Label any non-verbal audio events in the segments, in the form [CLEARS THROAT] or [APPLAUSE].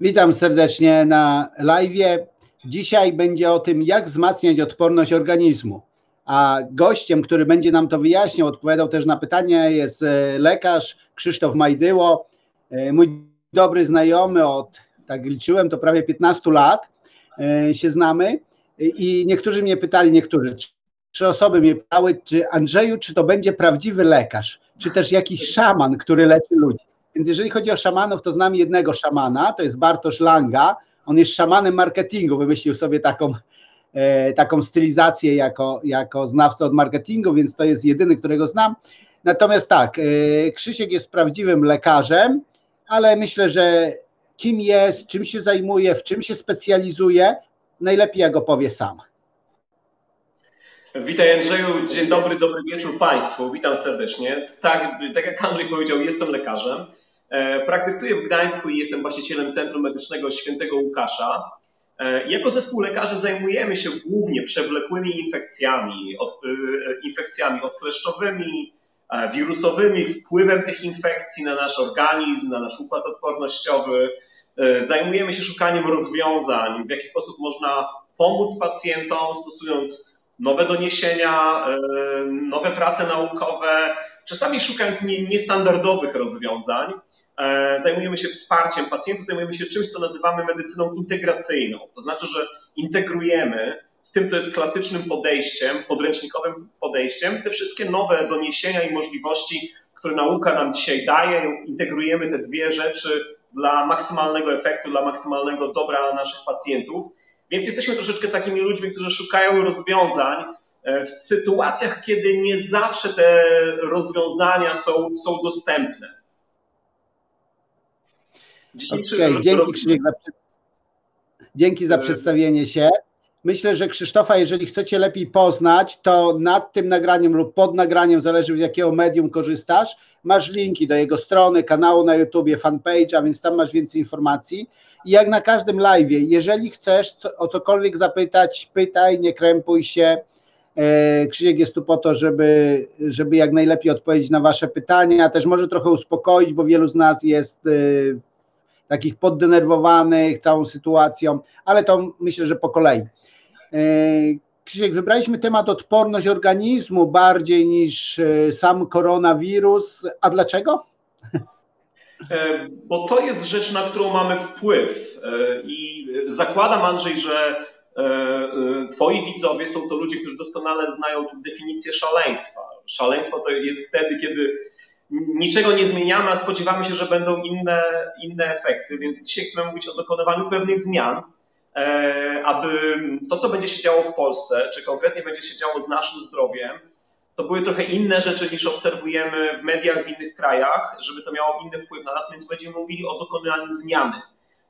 Witam serdecznie na live. Dzisiaj będzie o tym, jak wzmacniać odporność organizmu. A gościem, który będzie nam to wyjaśniał, odpowiadał też na pytania, jest e, lekarz Krzysztof Majdyło, e, mój dobry znajomy od, tak liczyłem, to prawie 15 lat e, się znamy. I niektórzy mnie pytali, niektórzy, trzy osoby mnie pytały, czy Andrzeju, czy to będzie prawdziwy lekarz, czy też jakiś szaman, który leczy ludzi. Więc jeżeli chodzi o szamanów, to znam jednego szamana, to jest Bartosz Langa. On jest szamanem marketingu, wymyślił sobie taką, e, taką stylizację jako, jako znawca od marketingu, więc to jest jedyny, którego znam. Natomiast tak, e, Krzysiek jest prawdziwym lekarzem, ale myślę, że kim jest, czym się zajmuje, w czym się specjalizuje, najlepiej jak opowie sam. Witaj Andrzeju, dzień dobry, dobry wieczór Państwu, witam serdecznie. Tak, tak jak Andrzej powiedział, jestem lekarzem. E, praktykuję w Gdańsku i jestem właścicielem Centrum Medycznego Świętego Łukasza. E, jako zespół lekarzy zajmujemy się głównie przewlekłymi infekcjami, e, infekcjami odkleszczowymi, wirusowymi, wpływem tych infekcji na nasz organizm, na nasz układ odpornościowy. Zajmujemy się szukaniem rozwiązań, w jaki sposób można pomóc pacjentom, stosując nowe doniesienia, nowe prace naukowe, czasami szukając niestandardowych rozwiązań. E, zajmujemy się wsparciem pacjentów, zajmujemy się czymś, co nazywamy medycyną integracyjną. To znaczy, że integrujemy z tym, co jest klasycznym podejściem, podręcznikowym podejściem, te wszystkie nowe doniesienia i możliwości, które nauka nam dzisiaj daje, integrujemy te dwie rzeczy dla maksymalnego efektu, dla maksymalnego dobra naszych pacjentów. Więc jesteśmy troszeczkę takimi ludźmi, którzy szukają rozwiązań e, w sytuacjach, kiedy nie zawsze te rozwiązania są, są dostępne. Okay, dzięki Krzysiek za, dzięki za przedstawienie się. Myślę, że Krzysztofa, jeżeli chcecie lepiej poznać, to nad tym nagraniem lub pod nagraniem, zależy z jakiego medium korzystasz, masz linki do jego strony, kanału na YouTubie, fanpage'a, więc tam masz więcej informacji. I jak na każdym live, jeżeli chcesz o cokolwiek zapytać, pytaj, nie krępuj się. E, Krzysiek jest tu po to, żeby, żeby jak najlepiej odpowiedzieć na Wasze pytania, też może trochę uspokoić, bo wielu z nas jest e, takich poddenerwowanych całą sytuacją, ale to myślę, że po kolei. E, Krzysiek, wybraliśmy temat odporność organizmu bardziej niż e, sam koronawirus. A dlaczego? E, bo to jest rzecz, na którą mamy wpływ. I zakładam, Andrzej, że Twoi widzowie są to ludzie, którzy doskonale znają definicję szaleństwa. Szaleństwo to jest wtedy, kiedy niczego nie zmieniamy, a spodziewamy się, że będą inne, inne efekty, więc dzisiaj chcemy mówić o dokonywaniu pewnych zmian, e, aby to, co będzie się działo w Polsce, czy konkretnie będzie się działo z naszym zdrowiem, to były trochę inne rzeczy niż obserwujemy w mediach w innych krajach, żeby to miało inny wpływ na nas, więc będziemy mówili o dokonywaniu zmiany.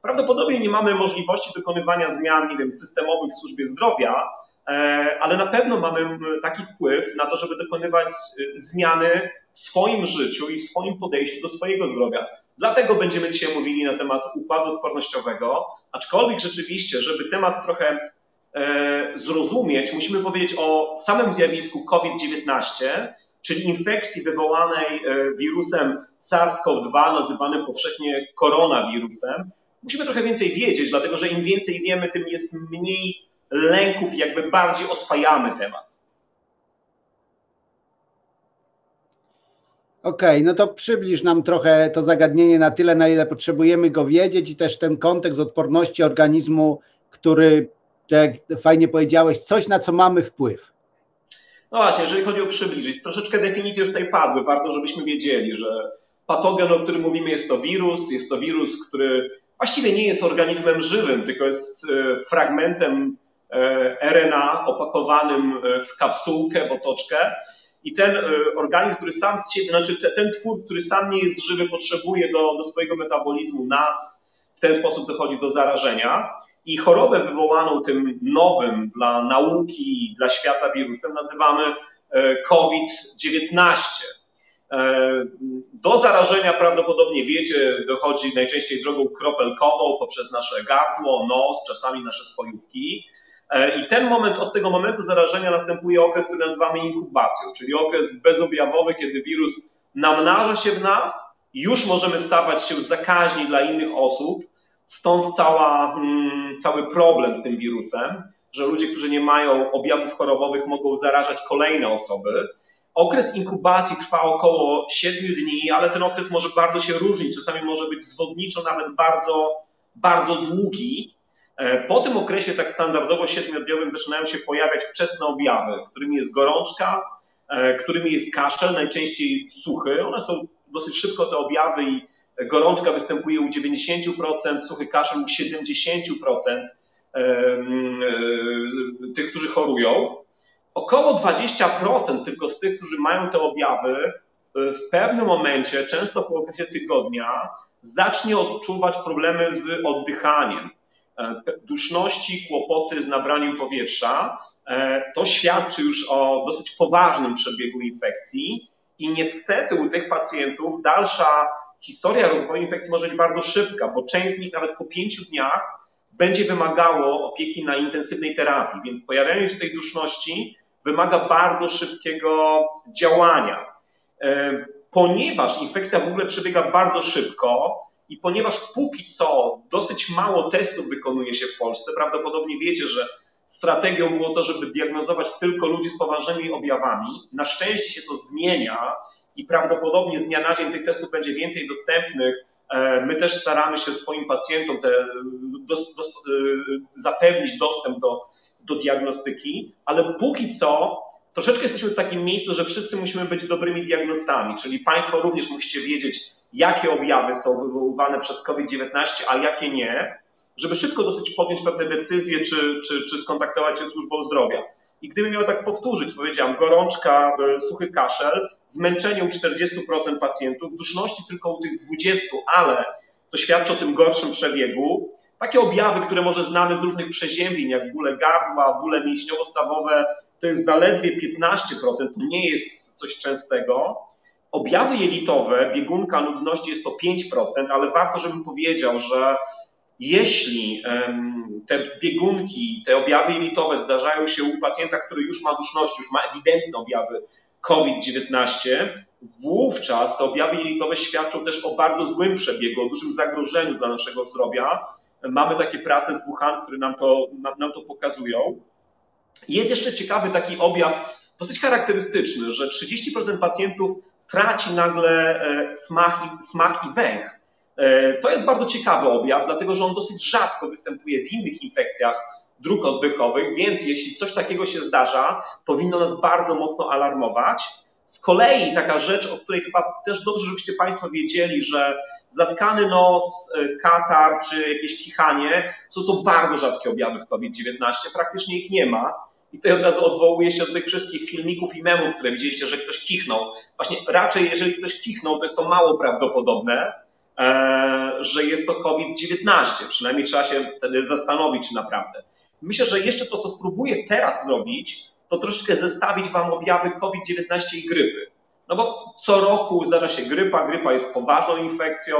Prawdopodobnie nie mamy możliwości dokonywania zmian, nie wiem, systemowych w służbie zdrowia, e, ale na pewno mamy taki wpływ na to, żeby dokonywać e, zmiany w swoim życiu i w swoim podejściu do swojego zdrowia. Dlatego będziemy dzisiaj mówili na temat układu odpornościowego, aczkolwiek rzeczywiście, żeby temat trochę e, zrozumieć, musimy powiedzieć o samym zjawisku COVID-19, czyli infekcji wywołanej e, wirusem SARS-CoV-2, nazywanym powszechnie koronawirusem. Musimy trochę więcej wiedzieć, dlatego że im więcej wiemy, tym jest mniej lęków, jakby bardziej oswajamy temat. Okej, okay, no to przybliż nam trochę to zagadnienie na tyle, na ile potrzebujemy go wiedzieć i też ten kontekst odporności organizmu, który, jak fajnie powiedziałeś, coś na co mamy wpływ. No właśnie, jeżeli chodzi o przybliżyć, troszeczkę definicje już tutaj padły, warto żebyśmy wiedzieli, że patogen, o którym mówimy, jest to wirus, jest to wirus, który właściwie nie jest organizmem żywym, tylko jest e, fragmentem e, RNA opakowanym e, w kapsułkę, w otoczkę i ten e, organizm, który sam z siebie, znaczy ten twór, który sam nie jest żywy, potrzebuje do, do swojego metabolizmu nas, w ten sposób dochodzi do zarażenia. I chorobę wywołaną tym nowym dla nauki, dla świata wirusem nazywamy e, COVID-19. E, do zarażenia prawdopodobnie wiecie, dochodzi najczęściej drogą kropelkową poprzez nasze gardło, nos, czasami nasze spojówki. E, I ten moment, od tego momentu zarażenia następuje okres, który nazywamy inkubacją, czyli okres bezobjawowy, kiedy wirus namnaża się w nas, już możemy stawać się zakaźni dla innych osób, Stąd cała, mm, cały problem z tym wirusem, że ludzie, którzy nie mają objawów chorobowych, mogą zarażać kolejne osoby. Okres inkubacji trwa około 7 dni, ale ten okres może bardzo się różnić. Czasami może być zwodniczo nawet bardzo, bardzo długi. E, po tym okresie, tak standardowo siedmiodniowym, zaczynają się pojawiać wczesne objawy, którymi jest gorączka, e, którymi jest kaszel, najczęściej suchy. One są dosyć szybko te objawy i gorączka występuje u 90%, suchy kaszel u 70% e, tych, którzy chorują. Około 20% tylko z tych, którzy mają te objawy, w pewnym momencie, często po okresie tygodnia, zacznie odczuwać problemy z oddychaniem. E, duszności, kłopoty z nabraniem powietrza, e, to świadczy już o dosyć poważnym przebiegu infekcji i niestety u tych pacjentów dalsza historia rozwoju infekcji może być bardzo szybka, bo część z nich nawet po pięciu dniach będzie wymagało opieki na intensywnej terapii, więc pojawianie się tej duszności wymaga bardzo szybkiego działania. E, ponieważ infekcja w ogóle przebiega bardzo szybko, i ponieważ póki co dosyć mało testów wykonuje się w Polsce, prawdopodobnie wiecie, że strategią było to, żeby diagnozować tylko ludzi z poważnymi objawami. Na szczęście się to zmienia i prawdopodobnie z dnia na dzień tych testów będzie więcej dostępnych. E, my też staramy się swoim pacjentom te, do, do, e, zapewnić dostęp do, do diagnostyki, ale póki co troszeczkę jesteśmy w takim miejscu, że wszyscy musimy być dobrymi diagnostami, czyli Państwo również musicie wiedzieć, jakie objawy są wywoływane przez COVID-19, a jakie nie, żeby szybko dosyć podjąć pewne decyzje, czy, czy, czy skontaktować się z służbą zdrowia. I gdybym miał tak powtórzyć, powiedziałam, gorączka, e, suchy kaszel, zmęczenie u 40% pacjentów, duszności tylko u tych 20%, ale to świadczy o tym gorszym przebiegu. Takie objawy, które może znamy z różnych przeziębień, jak bóle gardła, bóle mięśniowo-stawowe, to jest zaledwie 15%, to nie jest coś częstego. Objawy jelitowe, biegunka nudności jest to 5%, ale warto, żebym powiedział, że jeśli te biegunki, te objawy jelitowe zdarzają się u pacjenta, który już ma duszność, już ma ewidentne objawy COVID-19, wówczas te objawy jelitowe świadczą też o bardzo złym przebiegu, o dużym zagrożeniu dla naszego zdrowia. Mamy takie prace z Wuhan, które nam to, nam to pokazują. Jest jeszcze ciekawy taki objaw, dosyć charakterystyczny, że 30% pacjentów traci nagle e, smak i, smak i. E, to jest bardzo ciekawy objaw, dlatego że on dosyć rzadko występuje w innych infekcjach dróg oddechowych, więc jeśli coś takiego się zdarza, powinno nas bardzo mocno alarmować. Z kolei taka rzecz, o której chyba też dobrze, żebyście Państwo wiedzieli, że zatkany nos, e, katar czy jakieś kichanie są to bardzo rzadkie objawy w COVID-19, praktycznie ich nie ma. I tutaj od razu odwołuję się do tych wszystkich filmików i memów, które widzieliście, że ktoś kichnął. Właśnie raczej, jeżeli ktoś kichnął, to jest to mało prawdopodobne, e, że jest to COVID-19. Przynajmniej trzeba się wtedy zastanowić, naprawdę. Myślę, że jeszcze to, co spróbuję teraz zrobić, to troszeczkę zestawić Wam objawy COVID-19 i grypy. No bo co roku zdarza się grypa, grypa jest poważną infekcją,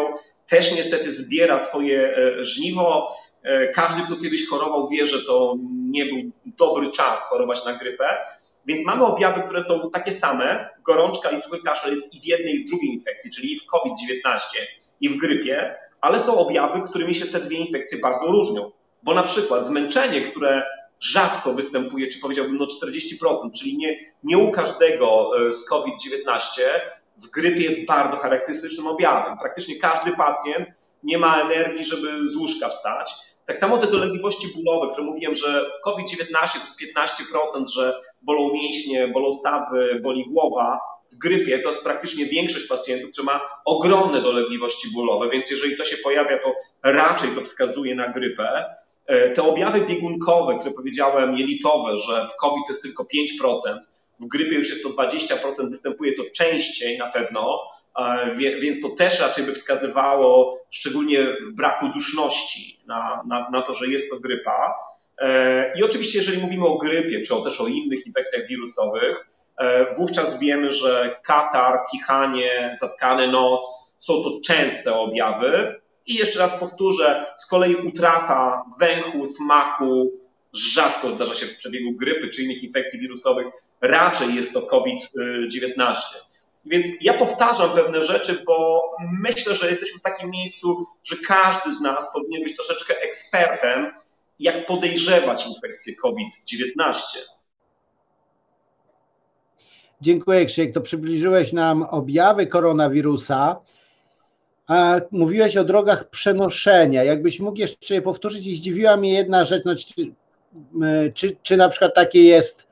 też niestety zbiera swoje e, żniwo. E, każdy, kto kiedyś chorował, wie, że to nie był dobry czas chorować na grypę. Więc mamy objawy, które są takie same. Gorączka i suchy kaszel jest i w jednej, i w drugiej infekcji, czyli i w COVID-19, i w grypie, ale są objawy, którymi się te dwie infekcje bardzo różnią. Bo na przykład zmęczenie, które rzadko występuje, czy powiedziałbym no 40%, czyli nie, nie u każdego e, z COVID-19, w grypie jest bardzo charakterystycznym objawem. Praktycznie każdy pacjent nie ma energii, żeby z łóżka wstać. Tak samo te dolegliwości bólowe, które mówiłem, że w COVID-19 to jest 15%, że bolą mięśnie, bolą stawy, boli głowa. W grypie to jest praktycznie większość pacjentów, która ma ogromne dolegliwości bólowe, więc jeżeli to się pojawia, to raczej to wskazuje na grypę. E, te objawy biegunkowe, które powiedziałem, jelitowe, że w COVID to jest tylko 5%, w grypie już jest to 20%, występuje to częściej na pewno, e, więc to też raczej by wskazywało, szczególnie w braku duszności, na, na, na to, że jest to grypa. E, I oczywiście, jeżeli mówimy o grypie, czy też o innych infekcjach wirusowych, e, wówczas wiemy, że katar, kichanie, zatkany nos są to częste objawy. I jeszcze raz powtórzę, z kolei utrata węchu, smaku rzadko zdarza się w przebiegu grypy czy innych infekcji wirusowych raczej jest to COVID-19. Więc ja powtarzam pewne rzeczy, bo myślę, że jesteśmy w takim miejscu, że każdy z nas powinien być troszeczkę ekspertem, jak podejrzewać infekcję COVID-19. Dziękuję Krzysiek. To przybliżyłeś nam objawy koronawirusa. A mówiłeś o drogach przenoszenia. Jakbyś mógł jeszcze je powtórzyć i zdziwiła mnie jedna rzecz, no, czy, czy, czy na przykład takie jest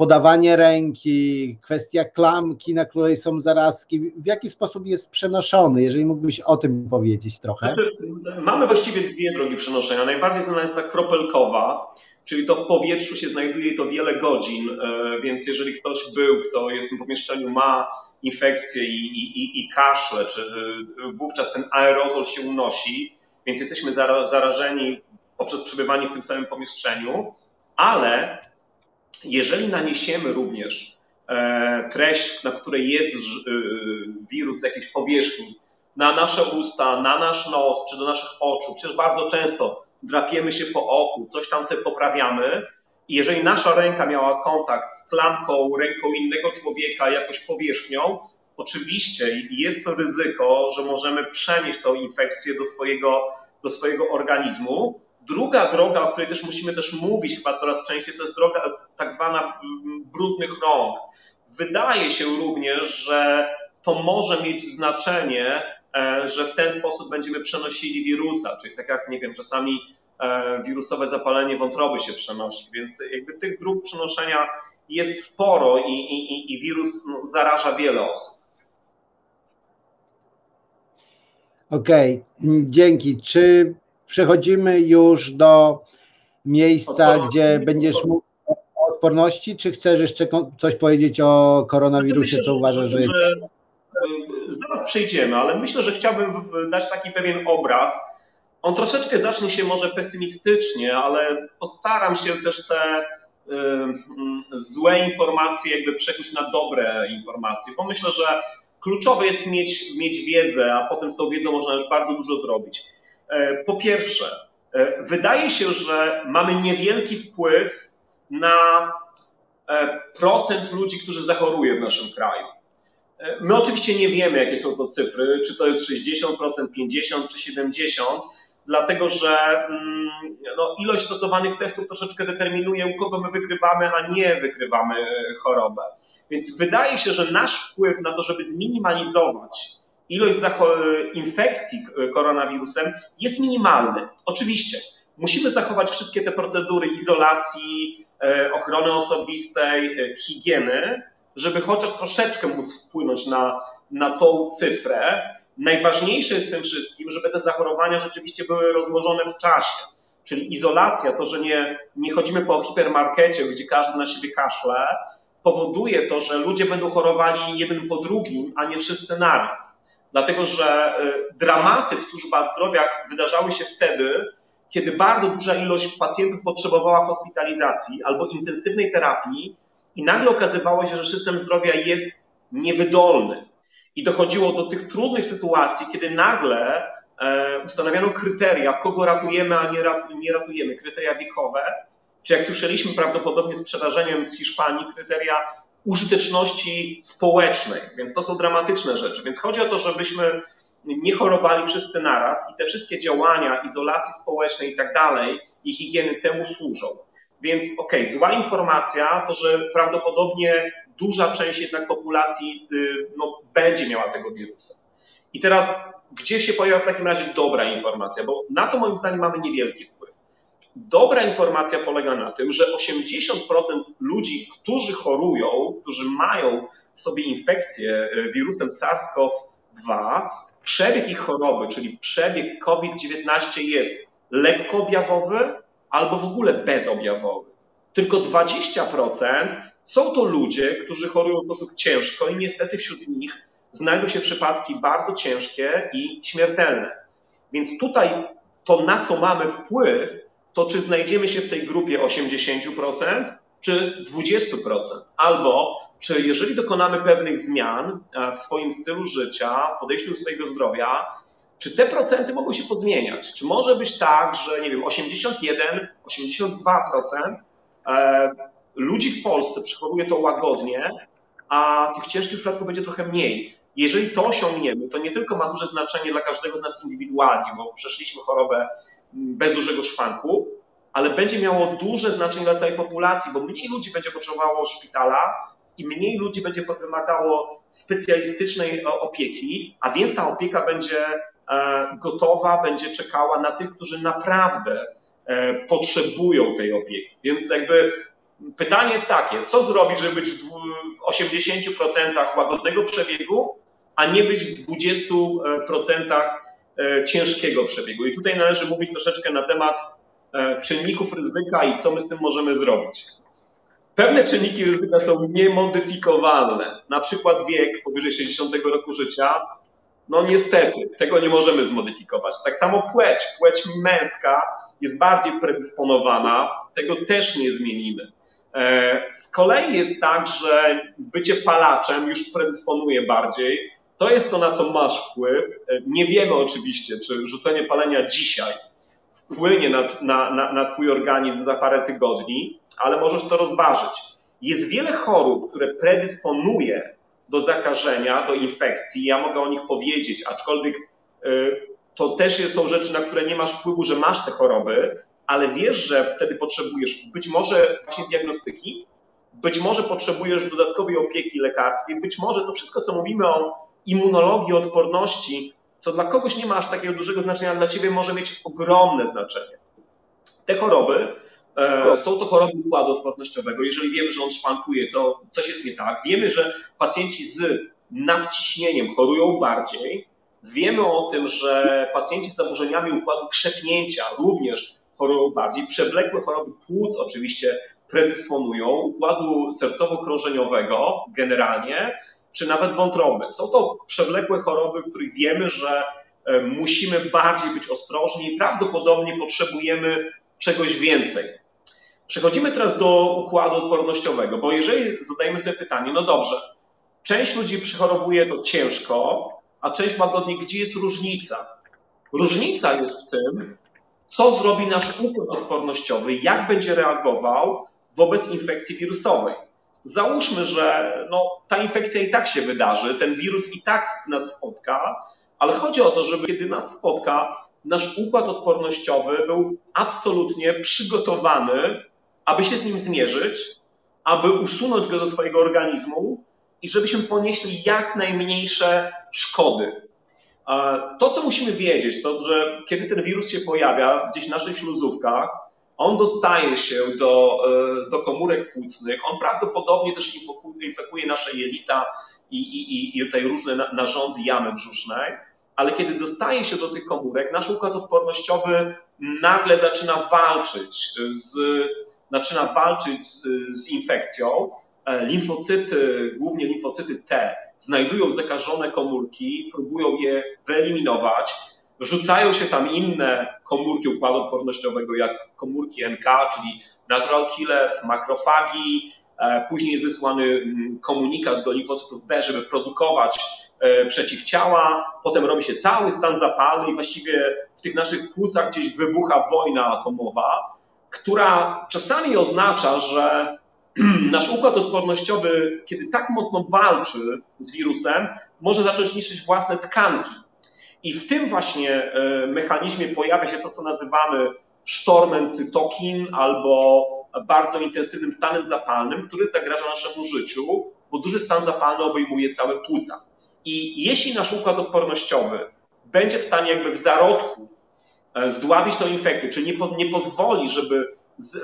podawanie ręki, kwestia klamki, na której są zarazki, w jaki sposób jest przenoszony, jeżeli mógłbyś o tym powiedzieć trochę. Znaczy, mamy właściwie dwie drogi przenoszenia. Najbardziej znana jest ta kropelkowa, czyli to w powietrzu się znajduje to wiele godzin, e, więc jeżeli ktoś był, kto jest w tym pomieszczeniu, ma infekcję i, i, i kaszle, czy e, wówczas ten aerozol się unosi, więc jesteśmy zarażeni poprzez przebywanie w tym samym pomieszczeniu, ale jeżeli naniesiemy również e, treść, na której jest wirus z jakiejś powierzchni, na nasze usta, na nasz nos czy do naszych oczu, przecież bardzo często drapiemy się po oku, coś tam sobie poprawiamy. I jeżeli nasza ręka miała kontakt z klamką, ręką innego człowieka, jakoś powierzchnią, oczywiście jest to ryzyko, że możemy przenieść tą infekcję do swojego, do swojego organizmu. Druga droga, o której też musimy też mówić chyba coraz częściej, to jest droga tak zwana mm, brudnych rąk. Wydaje się również, że to może mieć znaczenie E, że w ten sposób będziemy przenosili wirusa, czyli tak jak, nie wiem, czasami e, wirusowe zapalenie wątroby się przenosi, więc jakby tych dróg przenoszenia jest sporo i, i, i wirus no, zaraża wiele osób. Okej, okay. dzięki. Czy przechodzimy już do miejsca, gdzie będziesz mówił o odporności, czy chcesz jeszcze coś powiedzieć o koronawirusie, co uważasz, że... zaraz przejdziemy, ale myślę, że chciałbym dać taki pewien obraz. On troszeczkę zacznie się może pesymistycznie, ale postaram się też te y, złe informacje jakby przekuć na dobre informacje, bo myślę, że kluczowe jest mieć, mieć wiedzę, a potem z tą wiedzą można już bardzo dużo zrobić. E, po pierwsze, e, wydaje się, że mamy niewielki wpływ na e, procent ludzi, którzy zachoruje w naszym kraju. My oczywiście nie wiemy, jakie są to cyfry, czy to jest 60%, 50% czy 70%, dlatego że mm, no, ilość stosowanych testów troszeczkę determinuje, u kogo my wykrywamy, a nie wykrywamy chorobę. Więc wydaje się, że nasz wpływ na to, żeby zminimalizować ilość infekcji koronawirusem jest minimalny. Oczywiście musimy zachować wszystkie te procedury izolacji, e, ochrony osobistej, e, higieny, żeby chociaż troszeczkę móc wpłynąć na, na tą cyfrę. Najważniejsze jest w tym wszystkim, żeby te zachorowania rzeczywiście były rozłożone w czasie. Czyli izolacja, to, że nie, nie chodzimy po hipermarkecie, gdzie każdy na siebie kaszle, powoduje to, że ludzie będą chorowali jeden po drugim, a nie wszyscy naraz. Dlatego, że y, dramaty w służbach zdrowia wydarzały się wtedy, kiedy bardzo duża ilość pacjentów potrzebowała hospitalizacji albo intensywnej terapii, i nagle okazywało się, że system zdrowia jest niewydolny. I dochodziło do tych trudnych sytuacji, kiedy nagle e, ustanawiano kryteria, kogo ratujemy, a nie ratujemy, kryteria wiekowe, czy jak słyszeliśmy prawdopodobnie z przerażeniem z Hiszpanii, kryteria użyteczności społecznej, więc to są dramatyczne rzeczy. Więc chodzi o to, żebyśmy nie chorowali wszyscy naraz i te wszystkie działania izolacji społecznej i tak dalej i higieny temu służą. Więc okej, okay, zła informacja to, że prawdopodobnie duża część jednak populacji y, no, będzie miała tego wirusa. I teraz, gdzie się pojawia w takim razie dobra informacja? Bo na to moim zdaniem mamy niewielki wpływ. Dobra informacja polega na tym, że 80% ludzi, którzy chorują, którzy mają w sobie infekcję y, wirusem SARS-CoV-2, przebieg ich choroby, czyli przebieg COVID-19 jest lekko objawowy, albo w ogóle bezobjawowy. Tylko 20% są to ludzie, którzy chorują w sposób ciężko i niestety wśród nich znajdą się przypadki bardzo ciężkie i śmiertelne. Więc tutaj to, na co mamy wpływ, to czy znajdziemy się w tej grupie 80% czy 20%, albo czy jeżeli dokonamy pewnych zmian e, w swoim stylu życia, podejściu do swojego zdrowia, czy te procenty mogą się pozmieniać? Czy może być tak, że nie wiem, 81, 82% e, ludzi w Polsce przechowuje to łagodnie, a tych ciężkich przypadków będzie trochę mniej. Jeżeli to osiągniemy, to nie tylko ma duże znaczenie dla każdego z nas indywidualnie, bo przeszliśmy chorobę bez dużego szwanku, ale będzie miało duże znaczenie dla całej populacji, bo mniej ludzi będzie potrzebowało szpitala i mniej ludzi będzie wymagało specjalistycznej e, opieki, a więc ta opieka będzie e, gotowa, będzie czekała na tych, którzy naprawdę e, potrzebują tej opieki. Więc jakby pytanie jest takie, co zrobić, żeby być w 80% łagodnego przebiegu, a nie być w 20% ciężkiego przebiegu. I tutaj należy mówić troszeczkę na temat czynników ryzyka i co my z tym możemy zrobić. Pewne czynniki ryzyka są niemodyfikowalne, na przykład wiek powyżej 60 roku życia. No niestety, tego nie możemy zmodyfikować. Tak samo płeć, płeć męska jest bardziej predysponowana, tego też nie zmienimy. E, z kolei jest tak, że bycie palaczem już predysponuje bardziej. To jest to, na co masz wpływ. E, nie wiemy oczywiście, czy rzucenie palenia dzisiaj wpłynie na, na, na, na Twój organizm za parę tygodni, ale możesz to rozważyć. Jest wiele chorób, które predysponuje do zakażenia, do infekcji. Ja mogę o nich powiedzieć, aczkolwiek y, to też są rzeczy, na które nie masz wpływu, że masz te choroby, ale wiesz, że wtedy potrzebujesz być może właśnie diagnostyki, być może potrzebujesz dodatkowej opieki lekarskiej, być może to wszystko, co mówimy o immunologii, odporności, co dla kogoś nie ma aż takiego dużego znaczenia, dla ciebie może mieć ogromne znaczenie. Te choroby e, są to choroby układu odpornościowego. Jeżeli wiemy, że on szwankuje, to coś jest nie tak. Wiemy, że pacjenci z nadciśnieniem chorują bardziej. Wiemy o tym, że pacjenci z zaburzeniami układu krzepnięcia również chorują bardziej. Przewlekłe choroby płuc oczywiście predysponują, układu sercowo-krążeniowego generalnie czy nawet wątroby. Są to przewlekłe choroby, w których wiemy, że e, musimy bardziej być ostrożni i prawdopodobnie potrzebujemy czegoś więcej. Przechodzimy teraz do układu odpornościowego, bo jeżeli zadajemy sobie pytanie, no dobrze, część ludzi przechorowuje to ciężko, a część łagodnie, gdzie jest różnica? Różnica jest w tym, co zrobi nasz układ odpornościowy, jak będzie reagował wobec infekcji wirusowej. Załóżmy, że no, ta infekcja i tak się wydarzy, ten wirus i tak nas spotka, ale chodzi o to, żeby kiedy nas spotka, nasz układ odpornościowy był absolutnie przygotowany, aby się z nim zmierzyć, aby usunąć go ze swojego organizmu i żebyśmy ponieśli jak najmniejsze szkody. To, co musimy wiedzieć, to, że kiedy ten wirus się pojawia gdzieś w naszych śluzówkach, on dostaje się do, e, do komórek płucnych, on prawdopodobnie też infekuje nasze jelita i, i, i tutaj różne narządy jamy brzusznej, ale kiedy dostaje się do tych komórek, nasz układ odpornościowy nagle zaczyna walczyć z, zaczyna walczyć z, z infekcją. E, limfocyty, głównie limfocyty T, znajdują zakażone komórki, próbują je wyeliminować Rzucają się tam inne komórki układu odpornościowego, jak komórki NK, czyli natural killers, makrofagi, e, później jest wysłany mm, komunikat do limfocytów B, żeby produkować e, przeciwciała, potem robi się cały stan zapalny i właściwie w tych naszych płucach gdzieś wybucha wojna atomowa, która czasami oznacza, że [CLEARS THROAT] nasz układ odpornościowy, kiedy tak mocno walczy z wirusem, może zacząć niszczyć własne tkanki. I w tym właśnie e, mechanizmie pojawia się to, co nazywamy sztormem cytokin albo bardzo intensywnym stanem zapalnym, który zagraża naszemu życiu, bo duży stan zapalny obejmuje całe płuca. I jeśli nasz układ odpornościowy będzie w stanie jakby w zarodku e, zdławić tę infekcję, czyli nie, nie pozwoli, żeby z, e,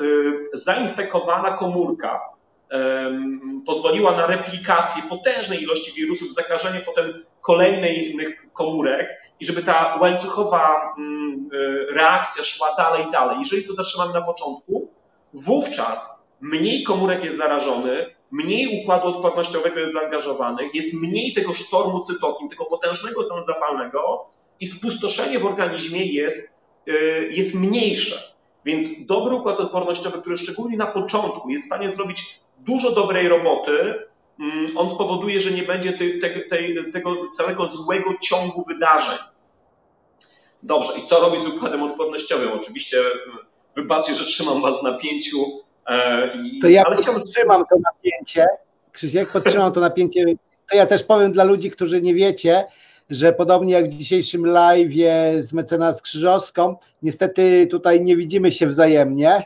zainfekowana komórka pozwoliła na replikację potężnej ilości wirusów, zakażenie potem kolejnych komórek i żeby ta łańcuchowa mm, y, reakcja szła dalej i dalej. Jeżeli to zatrzymamy na początku, wówczas mniej komórek jest zarażony, mniej układu odpornościowego jest zaangażowanych, jest mniej tego sztormu cytokin, tego potężnego stanu zapalnego i spustoszenie w organizmie jest, y, jest mniejsze. Więc dobry układ odpornościowy, który szczególnie na początku jest w stanie zrobić dużo dobrej roboty, mm, on spowoduje, że nie będzie tej, tej, tego całego złego ciągu wydarzeń. Dobrze, i co robić z układem odpornościowym? Oczywiście mm, wybaczcie, że trzymam was w napięciu. E, I, to ja ale chciałbym... trzymam to napięcie, Krzysiek, podtrzymał to napięcie. To ja też powiem dla ludzi, którzy nie wiecie, że podobnie jak w dzisiejszym live z mecenas Krzyżowską, niestety tutaj nie widzimy się wzajemnie,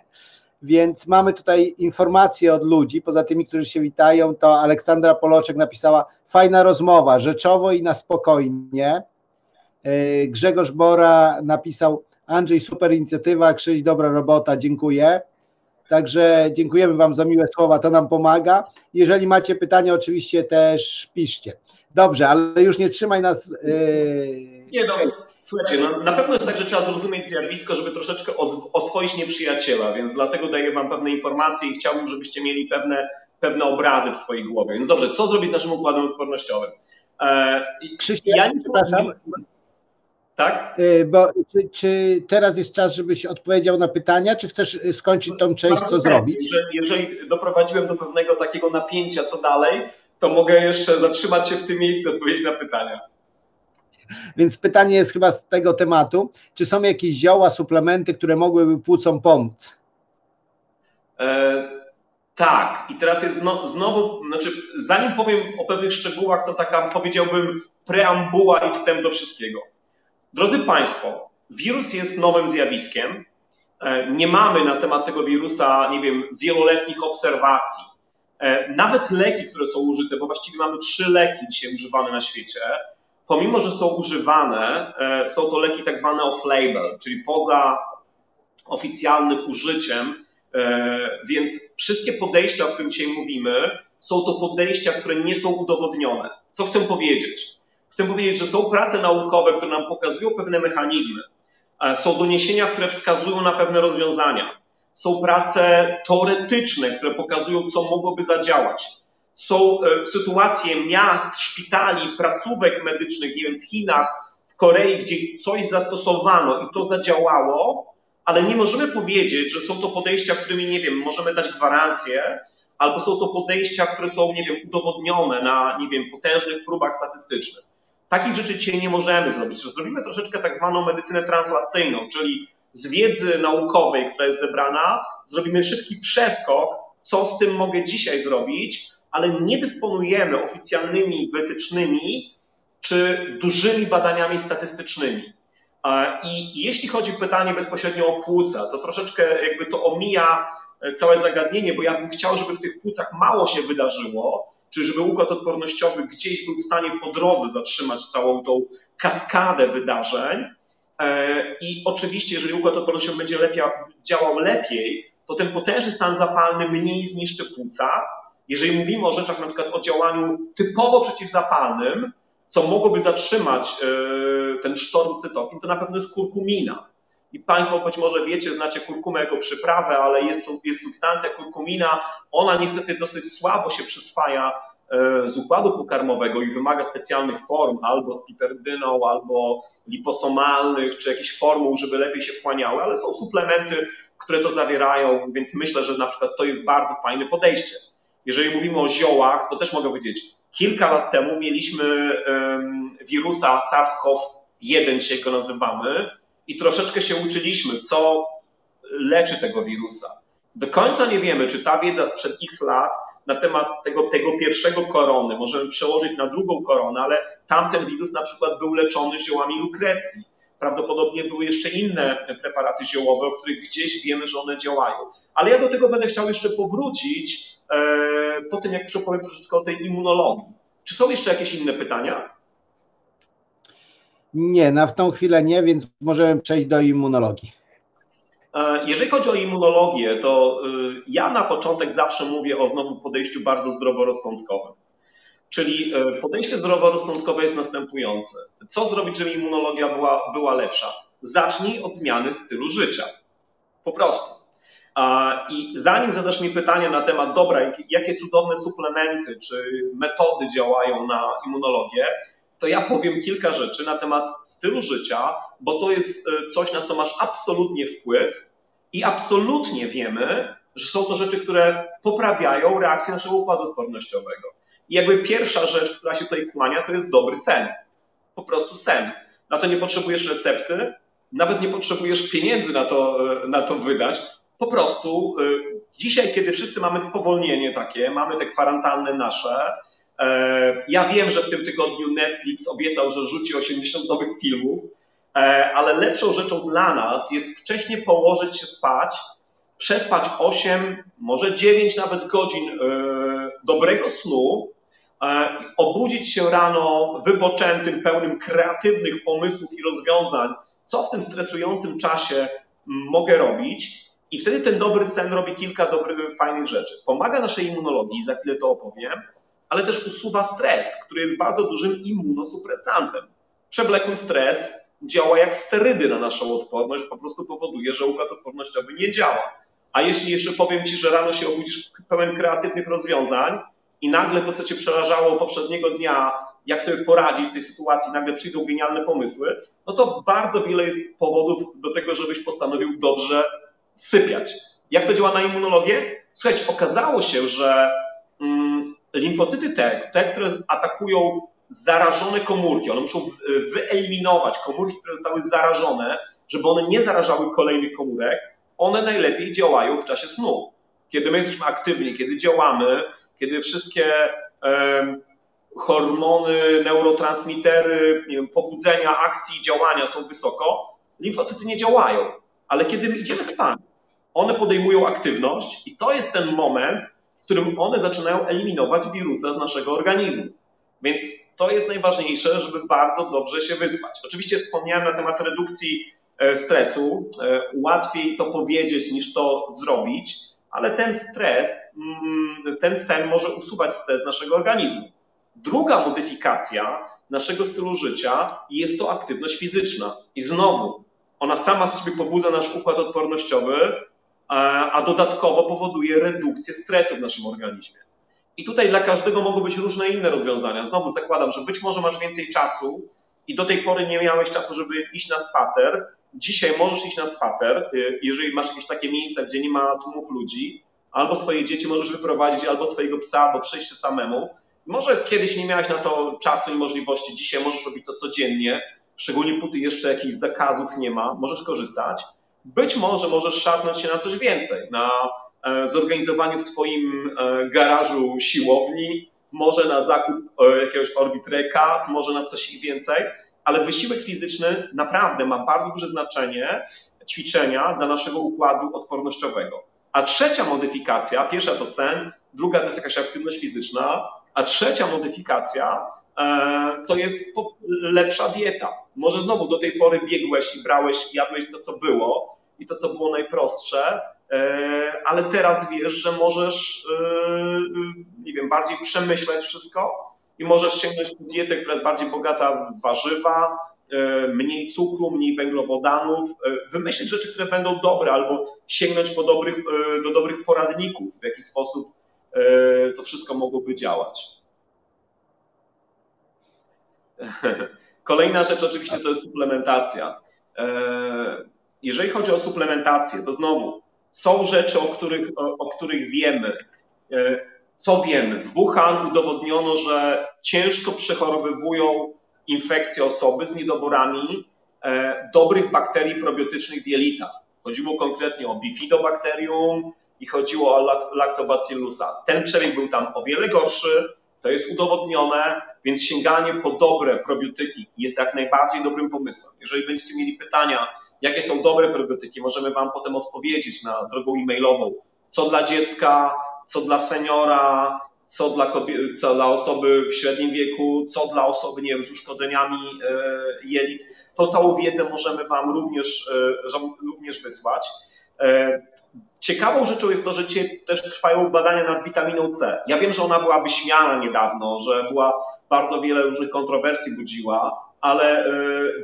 więc mamy tutaj informacje od ludzi, poza tymi, którzy się witają, to Aleksandra Poloczek napisała fajna rozmowa, rzeczowo i na spokojnie. E, Grzegorz Bora napisał Andrzej, super inicjatywa, Krzyś, dobra robota, dziękuję. Także dziękujemy Wam za miłe słowa, to nam pomaga. Jeżeli macie pytania, oczywiście też piszcie. Dobrze, ale już nie trzymaj nas. Yy... Nie no, słuchajcie, no, na pewno jest tak, że trzeba zrozumieć zjawisko, żeby troszeczkę oswoić nieprzyjaciela, więc dlatego daję Wam pewne informacje i chciałbym, żebyście mieli pewne, pewne obrazy w swojej głowie. Więc dobrze, co zrobić z naszym układem odpornościowym? E, Krzysztof, ja nie przepraszam. Tak? E, bo czy, czy, teraz jest czas, żebyś odpowiedział na pytania, czy chcesz skończyć tą część, co zrobić? Jeżeli, jeżeli doprowadziłem do pewnego takiego napięcia, co dalej, to mogę jeszcze zatrzymać się w tym miejscu i odpowiedzieć na pytania. Więc pytanie jest chyba z tego tematu. Czy są jakieś zioła, suplementy, które mogłyby płucom pomóc? E, tak. I teraz jest znowu, znowu, znaczy zanim powiem o pewnych szczegółach, to taka powiedziałbym preambuła i wstęp do wszystkiego. Drodzy Państwo, wirus jest nowym zjawiskiem. E, nie mamy na temat tego wirusa, nie wiem, wieloletnich obserwacji. E, nawet leki, które są użyte, bo właściwie mamy trzy leki dzisiaj używane na świecie, pomimo, że są używane, e, są to leki tak zwane off-label, czyli poza oficjalnym użyciem, więc wszystkie podejścia, o którym dzisiaj mówimy, są to podejścia, które nie są udowodnione. Co chcę powiedzieć? Chcę powiedzieć, że są prace naukowe, które nam pokazują pewne mechanizmy. E, są doniesienia, które wskazują na pewne rozwiązania. Są prace teoretyczne, które pokazują, co mogłoby zadziałać. Są e, sytuacje miast, szpitali, placówek medycznych, nie wiem, w Chinach, w Korei, gdzie coś zastosowano i to zadziałało, ale nie możemy powiedzieć, że są to podejścia, którymi, nie wiem, możemy dać gwarancję, albo są to podejścia, które są, nie wiem, udowodnione na, nie wiem, potężnych próbach statystycznych. Takich rzeczy dzisiaj nie możemy zrobić. Zrobimy troszeczkę tak zwaną medycynę translacyjną, czyli z wiedzy naukowej, która jest zebrana, zrobimy szybki przeskok, co z tym mogę dzisiaj zrobić, ale nie dysponujemy oficjalnymi wytycznymi czy dużymi badaniami statystycznymi. I jeśli chodzi o pytanie bezpośrednio o płuca, to troszeczkę jakby to omija e, całe zagadnienie, bo ja bym chciał, żeby w tych płucach mało się wydarzyło, czy żeby układ odpornościowy gdzieś był w stanie po drodze zatrzymać całą tą kaskadę wydarzeń. E, I oczywiście, jeżeli układ odpornościowy będzie lepiej, działał lepiej, to ten potężny stan zapalny mniej zniszczy płuca. Jeżeli mówimy o rzeczach na przykład o działaniu typowo przeciwzapalnym, co mogłoby zatrzymać e, ten sztorm cytokin, to na pewno jest kurkumina. I Państwo być może wiecie, znacie kurkumę jako przyprawę, ale jest, jest substancja kurkumina. Ona niestety dosyć słabo się przyswaja e, z układu pokarmowego i wymaga specjalnych form, albo z piperdyną, albo liposomalnych, czy jakichś formuł, żeby lepiej się wchłaniały, ale są suplementy, które to zawierają, więc myślę, że na przykład to jest bardzo fajne podejście. Jeżeli mówimy o ziołach, to też mogę powiedzieć, kilka lat temu mieliśmy wirusa SARS-CoV-1, dzisiaj go nazywamy, i troszeczkę się uczyliśmy, co leczy tego wirusa. Do końca nie wiemy, czy ta wiedza sprzed x lat na temat tego, tego pierwszego korony możemy przełożyć na drugą koronę, ale tamten wirus na przykład był leczony ziołami lukrecji. Prawdopodobnie były jeszcze inne preparaty ziołowe, o których gdzieś wiemy, że one działają. Ale ja do tego będę chciał jeszcze powrócić po tym, jak już opowiem troszeczkę o tej immunologii. Czy są jeszcze jakieś inne pytania? Nie, na w tą chwilę nie, więc możemy przejść do immunologii. E, jeżeli chodzi o immunologię, to y, ja na początek zawsze mówię o znowu podejściu bardzo zdroworozsądkowym. Czyli e, podejście zdroworozsądkowe jest następujące. Co zrobić, żeby immunologia była, była lepsza? Zacznij od zmiany stylu życia. Po prostu. I zanim zadasz mi pytanie na temat, dobra, jakie cudowne suplementy czy metody działają na immunologię, to ja powiem kilka rzeczy na temat stylu życia, bo to jest e, coś, na co masz absolutnie wpływ i absolutnie wiemy, że są to rzeczy, które poprawiają reakcję naszego układu odpornościowego. I jakby pierwsza rzecz, która się tutaj kłania, to jest dobry sen. Po prostu sen. Na to nie potrzebujesz recepty, nawet nie potrzebujesz pieniędzy na to, e, na to wydać. Po prostu dzisiaj, kiedy wszyscy mamy spowolnienie takie, mamy te kwarantanny nasze, ja wiem, że w tym tygodniu Netflix obiecał, że rzuci 80 nowych filmów, ale lepszą rzeczą dla nas jest wcześniej położyć się spać, przespać 8, może 9 nawet godzin dobrego snu, obudzić się rano wypoczętym, pełnym kreatywnych pomysłów i rozwiązań, co w tym stresującym czasie mogę robić. I wtedy ten dobry sen robi kilka dobrych, fajnych rzeczy. Pomaga naszej immunologii, za chwilę to opowiem, ale też usuwa stres, który jest bardzo dużym immunosupresantem. Przewlekły stres działa jak sterydy na naszą odporność, po prostu powoduje, że układ odpornościowy nie działa. A jeśli jeszcze powiem Ci, że rano się obudzisz pełen kreatywnych rozwiązań, i nagle to, co cię przerażało poprzedniego dnia, jak sobie poradzić w tej sytuacji, nagle przyjdą genialne pomysły, no to bardzo wiele jest powodów do tego, żebyś postanowił dobrze sypiać. Jak to działa na immunologię? Słuchajcie, okazało się, że mm, limfocyty te, te, które atakują zarażone komórki, one muszą wyeliminować komórki, które zostały zarażone, żeby one nie zarażały kolejnych komórek, one najlepiej działają w czasie snu. Kiedy my jesteśmy aktywni, kiedy działamy, kiedy wszystkie hormony, neurotransmitery, wiem, pobudzenia, akcji i działania są wysoko, limfocyty nie działają. Ale kiedy my idziemy spać, one podejmują aktywność i to jest ten moment, w którym one zaczynają eliminować wirusa z naszego organizmu. Więc to jest najważniejsze, żeby bardzo dobrze się wyspać. Oczywiście wspomniałem na temat redukcji e, stresu. E, łatwiej to powiedzieć niż to zrobić ale ten stres, mm, ten sen może usuwać stres naszego organizmu. Druga modyfikacja naszego stylu życia jest to aktywność fizyczna. I znowu, ona sama sobie pobudza nasz układ odpornościowy, a dodatkowo powoduje redukcję stresu w naszym organizmie. I tutaj dla każdego mogą być różne inne rozwiązania. Znowu zakładam, że być może masz więcej czasu i do tej pory nie miałeś czasu, żeby iść na spacer, dzisiaj możesz iść na spacer, y, jeżeli masz jakieś takie miejsca, gdzie nie ma tłumów ludzi, albo swoje dzieci możesz wyprowadzić, albo swojego psa, albo przejść się samemu. Może kiedyś nie miałeś na to czasu i możliwości, dzisiaj możesz robić to codziennie, szczególnie póty jeszcze jakichś zakazów nie ma, możesz korzystać. Być może możesz szarpnąć się na coś więcej, na e, zorganizowanie w swoim e, garażu siłowni, może na zakup e, jakiegoś orbitreka, może na coś więcej ale wysiłek fizyczny naprawdę ma bardzo duże znaczenie ćwiczenia dla naszego układu odpornościowego. A trzecia modyfikacja, pierwsza to sen, druga to jest jakaś aktywność fizyczna, a trzecia modyfikacja to jest lepsza dieta. Może znowu do tej pory biegłeś i brałeś, jadłeś to, co było i to, co było najprostsze, e, ale teraz wiesz, że możesz, e, nie wiem, bardziej przemyśleć wszystko i możesz sięgnąć po dietę, która jest bardziej bogata w warzywa, e, mniej cukru, mniej węglowodanów, e, wymyślić rzeczy, które będą dobre, albo sięgnąć po dobrych, e, do dobrych poradników, w jaki sposób to wszystko mogłoby działać. [LAUGHS] Kolejna rzecz oczywiście to jest suplementacja. Jeżeli chodzi o suplementację, to znowu są rzeczy, o których, o, których wiemy. Co wiemy? W Wuhan udowodniono, że ciężko przechorowywują infekcje osoby z niedoborami e, dobrych bakterii probiotycznych w jelitach. Chodziło konkretnie o bifidobakterium i chodziło o lactobacillusa. Ten przebieg był tam o wiele gorszy, to jest udowodnione, więc sięganie po dobre probiotyki jest jak najbardziej dobrym pomysłem. Jeżeli będziecie mieli pytania, jakie są dobre probiotyki, możemy Wam potem odpowiedzieć na drogą e-mailową, co dla dziecka, co dla seniora, co dla, co dla osoby w średnim wieku, co dla osoby nie wiem, z uszkodzeniami e, jelit. To całą wiedzę możemy Wam również, e, również wysłać. E, ciekawą rzeczą jest to, że też trwają badania nad witaminą C. Ja wiem, że ona była wyśmiana niedawno, że była bardzo wiele różnych kontrowersji budziła, ale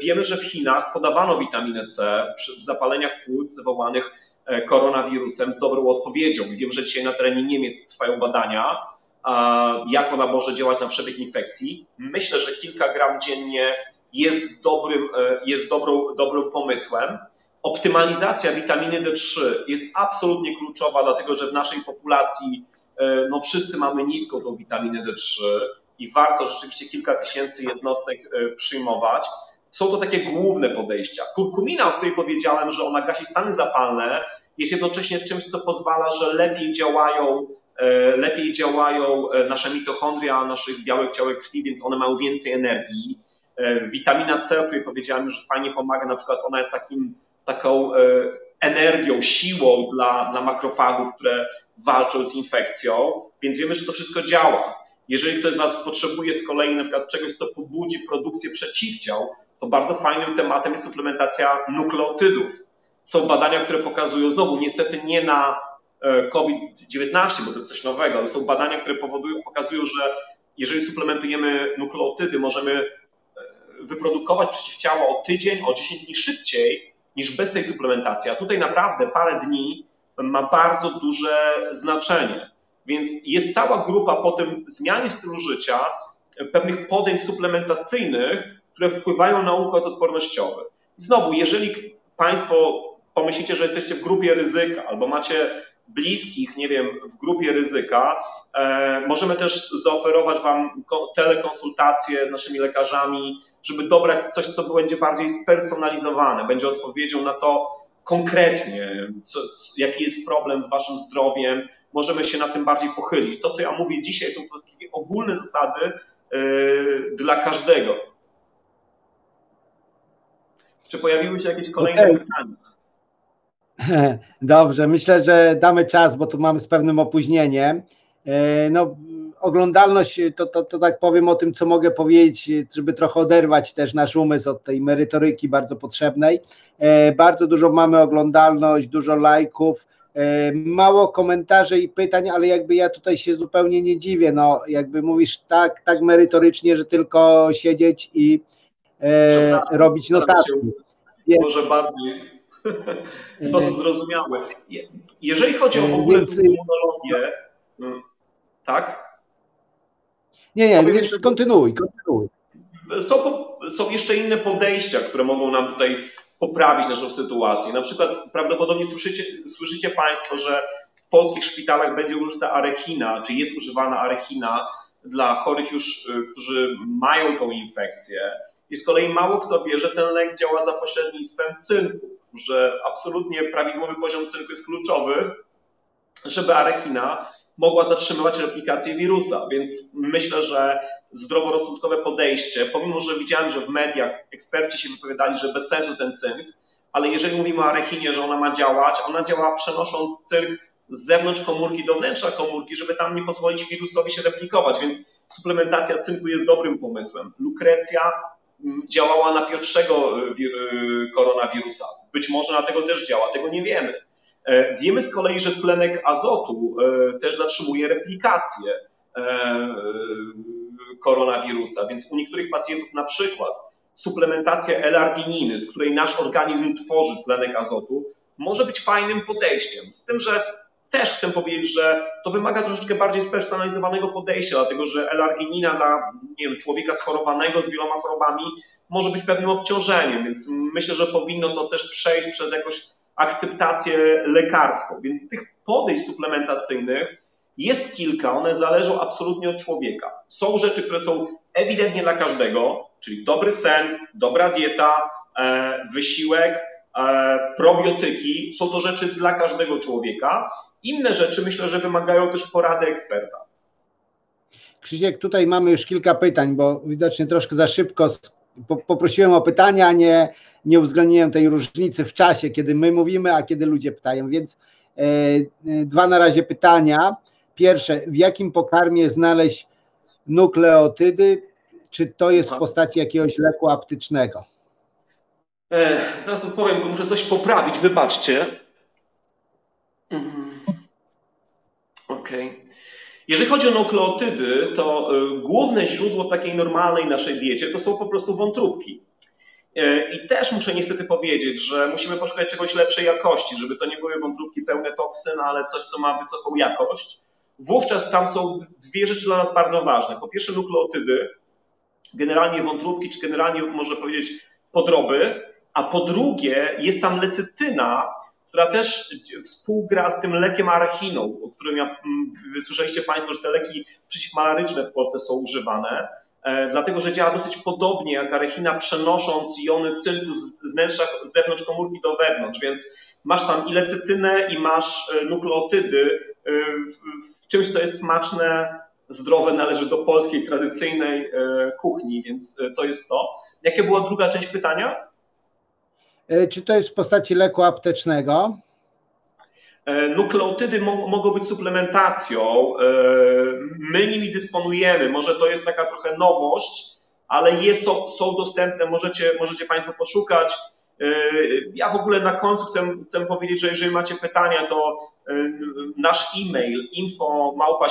wiemy, że w Chinach podawano witaminę C w zapaleniach płuc wywołanych E, koronawirusem z dobrą odpowiedzią. wiem, że dzisiaj na terenie Niemiec trwają badania, jak ona może działać na przebieg infekcji. Myślę, że kilka gram dziennie jest dobrym, e, jest dobrą, dobrym pomysłem. Optymalizacja witaminy D3 jest absolutnie kluczowa, dlatego że w naszej populacji e, no, wszyscy mamy niską tą witaminę D3 i warto rzeczywiście kilka tysięcy jednostek przyjmować. Są to takie główne podejścia. Kurkumina, o której powiedziałem, że ona gasi stany zapalne, jest jednocześnie czymś, co pozwala, że lepiej działają, e, lepiej działają e, nasze mitochondria, naszych białych ciałek krwi, więc one mają więcej energii. Witamina C, o której powiedziałem, że fajnie pomaga, na przykład ona jest takim, taką energią, siłą dla, dla makrofagów, które walczą z infekcją, więc wiemy, że to wszystko działa. Jeżeli ktoś z Was potrzebuje z kolei na przykład czegoś, co pobudzi produkcję przeciwciał, to bardzo fajnym tematem jest suplementacja nukleotydów. Są badania, które pokazują, znowu niestety nie na e, COVID-19, bo to jest coś nowego, ale są badania, które powodują, pokazują, że jeżeli suplementujemy nukleotydy, możemy e, wyprodukować przeciwciała o tydzień, o 10 dni szybciej niż bez tej suplementacji. A tutaj naprawdę parę dni ma bardzo duże znaczenie. Więc jest cała grupa po tym zmianie stylu życia, pewnych podejść suplementacyjnych, które wpływają na układ odpornościowy. Znowu, jeżeli Państwo pomyślicie, że jesteście w grupie ryzyka albo macie bliskich, nie wiem, w grupie ryzyka, e, możemy też zaoferować Wam telekonsultacje z naszymi lekarzami, żeby dobrać coś, co będzie bardziej spersonalizowane, będzie odpowiedzią na to konkretnie, co, jaki jest problem z Waszym zdrowiem, możemy się na tym bardziej pochylić. To, co ja mówię dzisiaj, są to takie ogólne zasady yy, dla każdego. Czy pojawiły się jakieś kolejne okay. pytania? [LAUGHS] Dobrze, myślę, że damy czas, bo tu mamy z pewnym opóźnieniem. Yy, no, oglądalność, to, to, to tak powiem o tym, co mogę powiedzieć, żeby trochę oderwać też nasz umysł od tej merytoryki bardzo potrzebnej. Yy, bardzo dużo mamy oglądalność, dużo lajków, E, mało komentarzy i pytań, ale jakby ja tutaj się zupełnie nie dziwię, no jakby mówisz tak, tak merytorycznie, że tylko siedzieć i e, robić notatki. Może bardziej [LAUGHS] w sposób zrozumiały. Jeżeli chodzi o w ogóle Więc... immunologię, mm, tak? Nie, nie, więc kontynuuj, kontynuuj. Są, są jeszcze inne podejścia, które mogą nam tutaj poprawić naszą sytuację. Na przykład prawdopodobnie słyszycie, słyszycie Państwo, że w polskich szpitalach będzie użyta arechina, czy jest używana arechina dla chorych już, y, którzy mają tą infekcję. I z kolei mało kto wie, że ten lek działa za pośrednictwem cynku, że absolutnie prawidłowy poziom cynku jest kluczowy, żeby arechina mogła zatrzymywać replikację wirusa. Więc myślę, że zdroworozsądkowe podejście, pomimo że widziałem, że w mediach eksperci się wypowiadali, że bez sensu ten cynk, ale jeżeli mówimy o arechinie, że ona ma działać, ona działa przenosząc cynk z zewnątrz komórki do wnętrza komórki, żeby tam nie pozwolić wirusowi się replikować, więc suplementacja cynku jest dobrym pomysłem. Lukrecja mm, działała na pierwszego y, y, koronawirusa. Być może na tego też działa, tego nie wiemy. E, wiemy z kolei, że tlenek azotu e, też zatrzymuje replikację e, koronawirusa, więc u niektórych pacjentów na przykład suplementacja L-argininy, z której nasz organizm tworzy tlenek azotu, może być fajnym podejściem. Z tym, że też chcę powiedzieć, że to wymaga troszeczkę bardziej spersonalizowanego podejścia, dlatego że L-arginina dla nie wiem, człowieka schorowanego z wieloma chorobami może być pewnym obciążeniem, więc myślę, że powinno to też przejść przez jakąś akceptację lekarską. Więc tych podejść suplementacyjnych jest kilka, one zależą absolutnie od człowieka. Są rzeczy, które są ewidentnie dla każdego, czyli dobry sen, dobra dieta, e, wysiłek, e, probiotyki. Są to rzeczy dla każdego człowieka. Inne rzeczy myślę, że wymagają też porady eksperta. Krzysiek, tutaj mamy już kilka pytań, bo widocznie troszkę za szybko poprosiłem o pytania, nie, nie uwzględniłem tej różnicy w czasie, kiedy my mówimy, a kiedy ludzie pytają, więc e, e, dwa na razie pytania. Pierwsze, w jakim pokarmie znaleźć nukleotydy? Czy to jest w postaci jakiegoś leku aptycznego? E, zaraz odpowiem, tylko muszę coś poprawić, wybaczcie. Mhm. Okej. Okay. Jeżeli chodzi o nukleotydy, to y, główne źródło takiej normalnej naszej diecie to są po prostu wątróbki. Y, I też muszę niestety powiedzieć, że musimy poszukać czegoś lepszej jakości, żeby to nie były wątróbki pełne toksyn, ale coś, co ma wysoką jakość. Wówczas tam są dwie rzeczy dla nas bardzo ważne. Po pierwsze nukleotydy, generalnie wątróbki, czy generalnie można powiedzieć podroby, a po drugie jest tam lecytyna, która też współgra z tym lekiem arachiną, o którym ja, mm, słyszeliście Państwo, że te leki przeciwmalaryczne w Polsce są używane, e, dlatego że działa dosyć podobnie jak arechina, przenosząc jony cynku z wnętrza, z zewnątrz komórki do wewnątrz, więc masz tam i lecytynę i masz nukleotydy w czymś, co jest smaczne, zdrowe, należy do polskiej, tradycyjnej kuchni, więc to jest to. Jakie była druga część pytania? Czy to jest w postaci leku aptecznego? E, nukleotydy mogą być suplementacją. E, my nimi dysponujemy. Może to jest taka trochę nowość, ale jest, są, są dostępne, możecie, możecie Państwo poszukać. E, ja w ogóle na końcu chcę, chcę powiedzieć, że jeżeli macie pytania, to nasz e-mail info małpa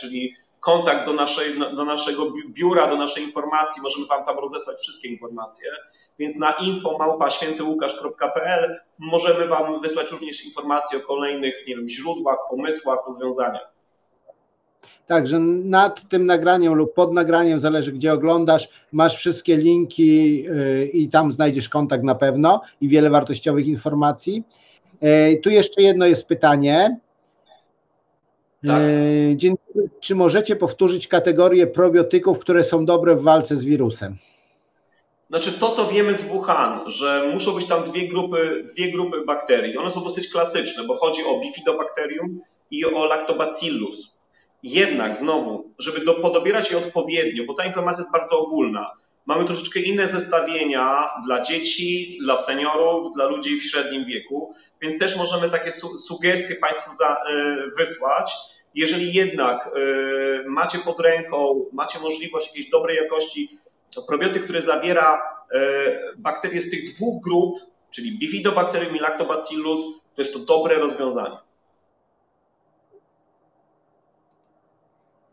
czyli kontakt do, naszej, do naszego biura, do naszej informacji, możemy Wam tam rozesłać wszystkie informacje. Więc na info małpa świętyłukasz.pl możemy Wam wysłać również informacje o kolejnych nie wiem, źródłach, pomysłach, rozwiązaniach. Także nad tym nagraniem lub pod nagraniem, zależy gdzie oglądasz, masz wszystkie linki yy, i tam znajdziesz kontakt na pewno i wiele wartościowych informacji. Yy, tu jeszcze jedno jest pytanie. Tak. Dzień dobry. Czy możecie powtórzyć kategorię probiotyków, które są dobre w walce z wirusem? Znaczy to, co wiemy z Wuhan, że muszą być tam dwie grupy, dwie grupy bakterii. One są dosyć klasyczne, bo chodzi o bifidobakterium i o lactobacillus. Jednak znowu, żeby do, podobierać je odpowiednio, bo ta informacja jest bardzo ogólna, mamy troszeczkę inne zestawienia dla dzieci, dla seniorów, dla ludzi w średnim wieku, więc też możemy takie su sugestie Państwu za, y, wysłać. Jeżeli jednak y, macie pod ręką, macie możliwość jakiejś dobrej jakości probiotyk, który zawiera e, bakterie z tych dwóch grup, czyli bifidobacterium i lactobacillus, to jest to dobre rozwiązanie.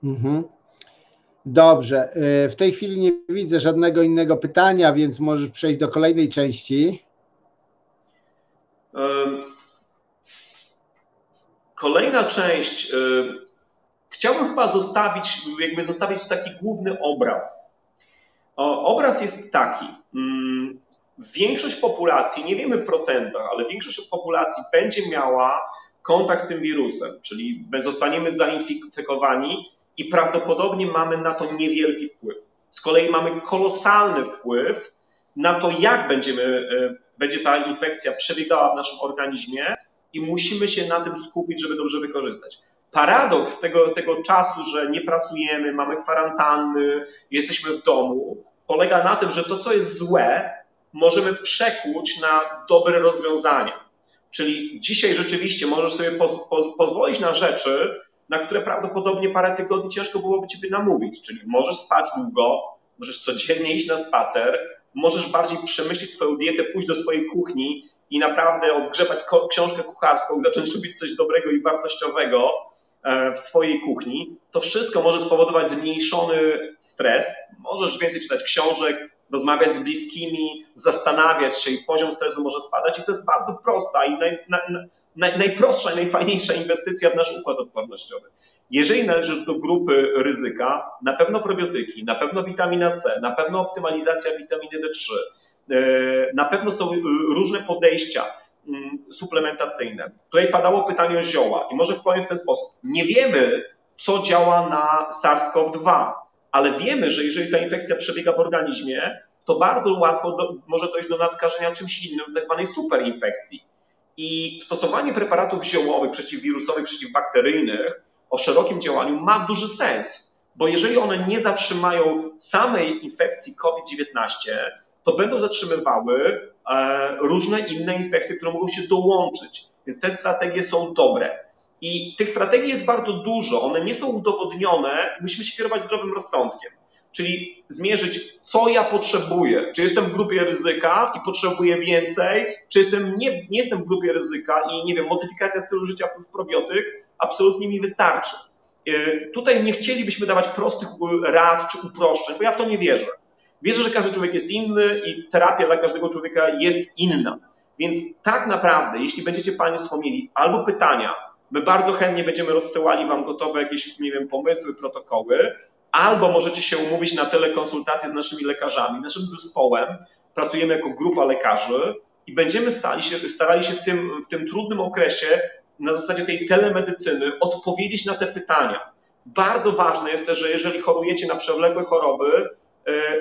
Mhm. Dobrze. E, w tej chwili nie widzę żadnego innego pytania, więc możesz przejść do kolejnej części. Kolejna część. Chciałbym chyba zostawić, jakby zostawić taki główny obraz Obraz jest taki. Mm, większość populacji, nie wiemy w procentach, ale większość populacji będzie miała kontakt z tym wirusem, czyli zostaniemy zainfekowani i prawdopodobnie mamy na to niewielki wpływ. Z kolei mamy kolosalny wpływ na to, jak będziemy, e, będzie ta infekcja przebiegała w naszym organizmie i musimy się na tym skupić, żeby dobrze wykorzystać paradoks tego, tego czasu, że nie pracujemy, mamy kwarantanny, jesteśmy w domu, polega na tym, że to, co jest złe, możemy przekuć na dobre rozwiązania. Czyli dzisiaj rzeczywiście możesz sobie poz, poz, pozwolić na rzeczy, na które prawdopodobnie parę tygodni ciężko byłoby ciebie namówić. Czyli możesz spać długo, możesz codziennie iść na spacer, możesz bardziej przemyśleć swoją dietę, pójść do swojej kuchni i naprawdę odgrzebać książkę kucharską, zacząć robić coś dobrego i wartościowego, E, w swojej kuchni, to wszystko może spowodować zmniejszony stres. Możesz więcej czytać książek, rozmawiać z bliskimi, zastanawiać się i poziom stresu może spadać. I to jest bardzo prosta i naj, naj, najprostsza i najfajniejsza inwestycja w nasz układ odpornościowy. Jeżeli należysz do grupy ryzyka, na pewno probiotyki, na pewno witamina C, na pewno optymalizacja witaminy D3, e, na pewno są różne podejścia Mm, suplementacyjne. Tutaj padało pytanie o zioła i może powiem w ten sposób. Nie wiemy, co działa na SARS-CoV-2, ale wiemy, że jeżeli ta infekcja przebiega w organizmie, to bardzo łatwo do, może dojść do nadkażenia czymś innym, tak zwanej superinfekcji. I stosowanie preparatów ziołowych, przeciwwirusowych, przeciwbakteryjnych o szerokim działaniu ma duży sens, bo jeżeli one nie zatrzymają samej infekcji COVID-19, to będą zatrzymywały E, różne inne infekcje, które mogą się dołączyć. Więc te strategie są dobre. I tych strategii jest bardzo dużo, one nie są udowodnione, musimy się kierować zdrowym rozsądkiem. Czyli zmierzyć, co ja potrzebuję. Czy jestem w grupie ryzyka i potrzebuję więcej, czy jestem, nie, nie jestem w grupie ryzyka i nie wiem, modyfikacja stylu życia plus probiotyk absolutnie mi wystarczy. E, tutaj nie chcielibyśmy dawać prostych rad czy uproszczeń, bo ja w to nie wierzę. Wierzę, że każdy człowiek jest inny i terapia dla każdego człowieka jest inna. Więc tak naprawdę, jeśli będziecie Państwo mieli albo pytania, my bardzo chętnie będziemy rozsyłali Wam gotowe jakieś, nie wiem, pomysły, protokoły, albo możecie się umówić na telekonsultacje z naszymi lekarzami, naszym zespołem. Pracujemy jako grupa lekarzy i będziemy się, starali się w tym, w tym trudnym okresie na zasadzie tej telemedycyny odpowiedzieć na te pytania. Bardzo ważne jest też, że jeżeli chorujecie na przewlekłe choroby,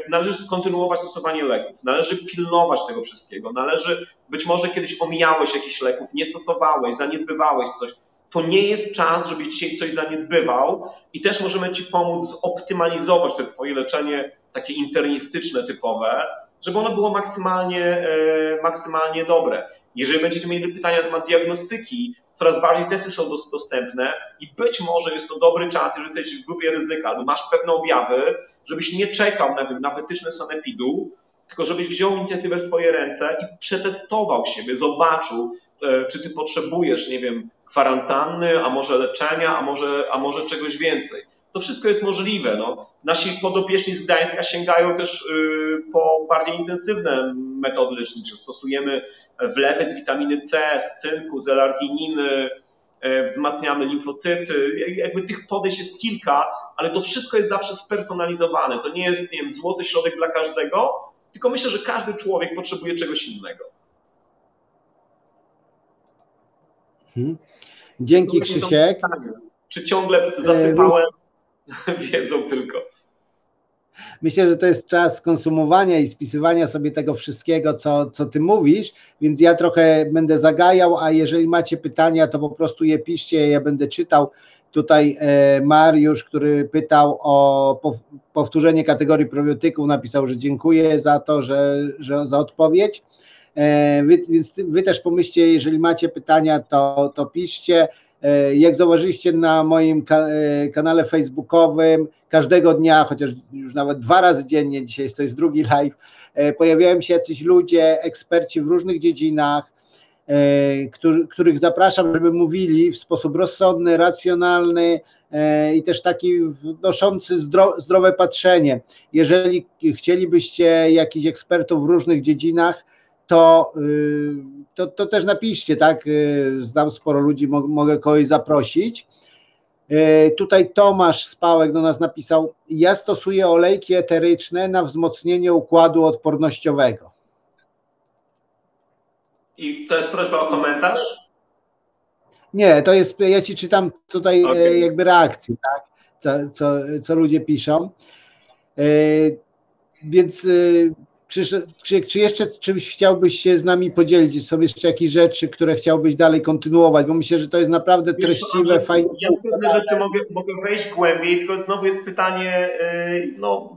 należy kontynuować stosowanie leków, należy pilnować tego wszystkiego, należy, być może kiedyś omijałeś jakiś leków, nie stosowałeś, zaniedbywałeś coś, to nie jest czas, żebyś dzisiaj coś zaniedbywał i też możemy Ci pomóc zoptymalizować to Twoje leczenie takie internistyczne typowe, żeby ono było maksymalnie, e, maksymalnie dobre. Jeżeli będziecie mieli pytania na temat diagnostyki, coraz bardziej testy są dostępne i być może jest to dobry czas, jeżeli jesteś w grupie ryzyka albo masz pewne objawy, żebyś nie czekał na, na wytyczne sanepidu, tylko żebyś wziął inicjatywę w swoje ręce i przetestował siebie, zobaczył, e, czy ty potrzebujesz, nie wiem, kwarantanny, a może leczenia, a może, a może czegoś więcej. To wszystko jest możliwe. No. Nasi podopieczni z Gdańska sięgają też y, po bardziej intensywne metody lecznicze. Stosujemy wlewy z witaminy C, z cynku, z elargininy, y, wzmacniamy limfocyty. Jakby tych podejść jest kilka, ale to wszystko jest zawsze spersonalizowane. To nie jest nie wiem, złoty środek dla każdego, tylko myślę, że każdy człowiek potrzebuje czegoś innego. Hmm. Dzięki Krzysiek. Czy ciągle zasypałem [LAUGHS] wiedzą tylko? Myślę, że to jest czas konsumowania i spisywania sobie tego wszystkiego, co, co ty mówisz, więc ja trochę będę zagajał, a jeżeli macie pytania, to po prostu je piszcie, ja będę czytał. Tutaj e, Mariusz, który pytał o powtórzenie kategorii probiotyków, napisał, że dziękuję za to, że, że za odpowiedź. E, wy, więc wy też pomyślcie, jeżeli macie pytania, to, to piszcie. E, jak zauważyliście na moim e, kanale facebookowym, każdego dnia, chociaż już nawet dwa razy dziennie, dzisiaj to jest drugi live, pojawiają się jacyś ludzie, eksperci w różnych dziedzinach, których zapraszam, żeby mówili w sposób rozsądny, racjonalny i też taki wnoszący zdrowe patrzenie. Jeżeli chcielibyście jakichś ekspertów w różnych dziedzinach, to, y, to, to też napiszcie, tak? Y, znam sporo ludzi, mogę kogoś zaprosić. Y, tutaj Tomasz Spałek do nas napisał: Ja stosuję olejki eteryczne na wzmocnienie układu odpornościowego. I to jest prośba o komentarz? Nie, to jest, ja ci czytam tutaj okay. jakby reakcji, tak? Co, co, co ludzie piszą. Więc czy, czy, czy, jeszcze czymś chciałbyś się z nami podzielić? Są jeszcze jakieś rzeczy, które chciałbyś dalej kontynuować? Bo myślę, że to jest naprawdę treściwe, Wiesz, fajne. Ja pewne rzeczy mogę, mogę wejść głębiej, tylko znowu jest pytanie, yy, no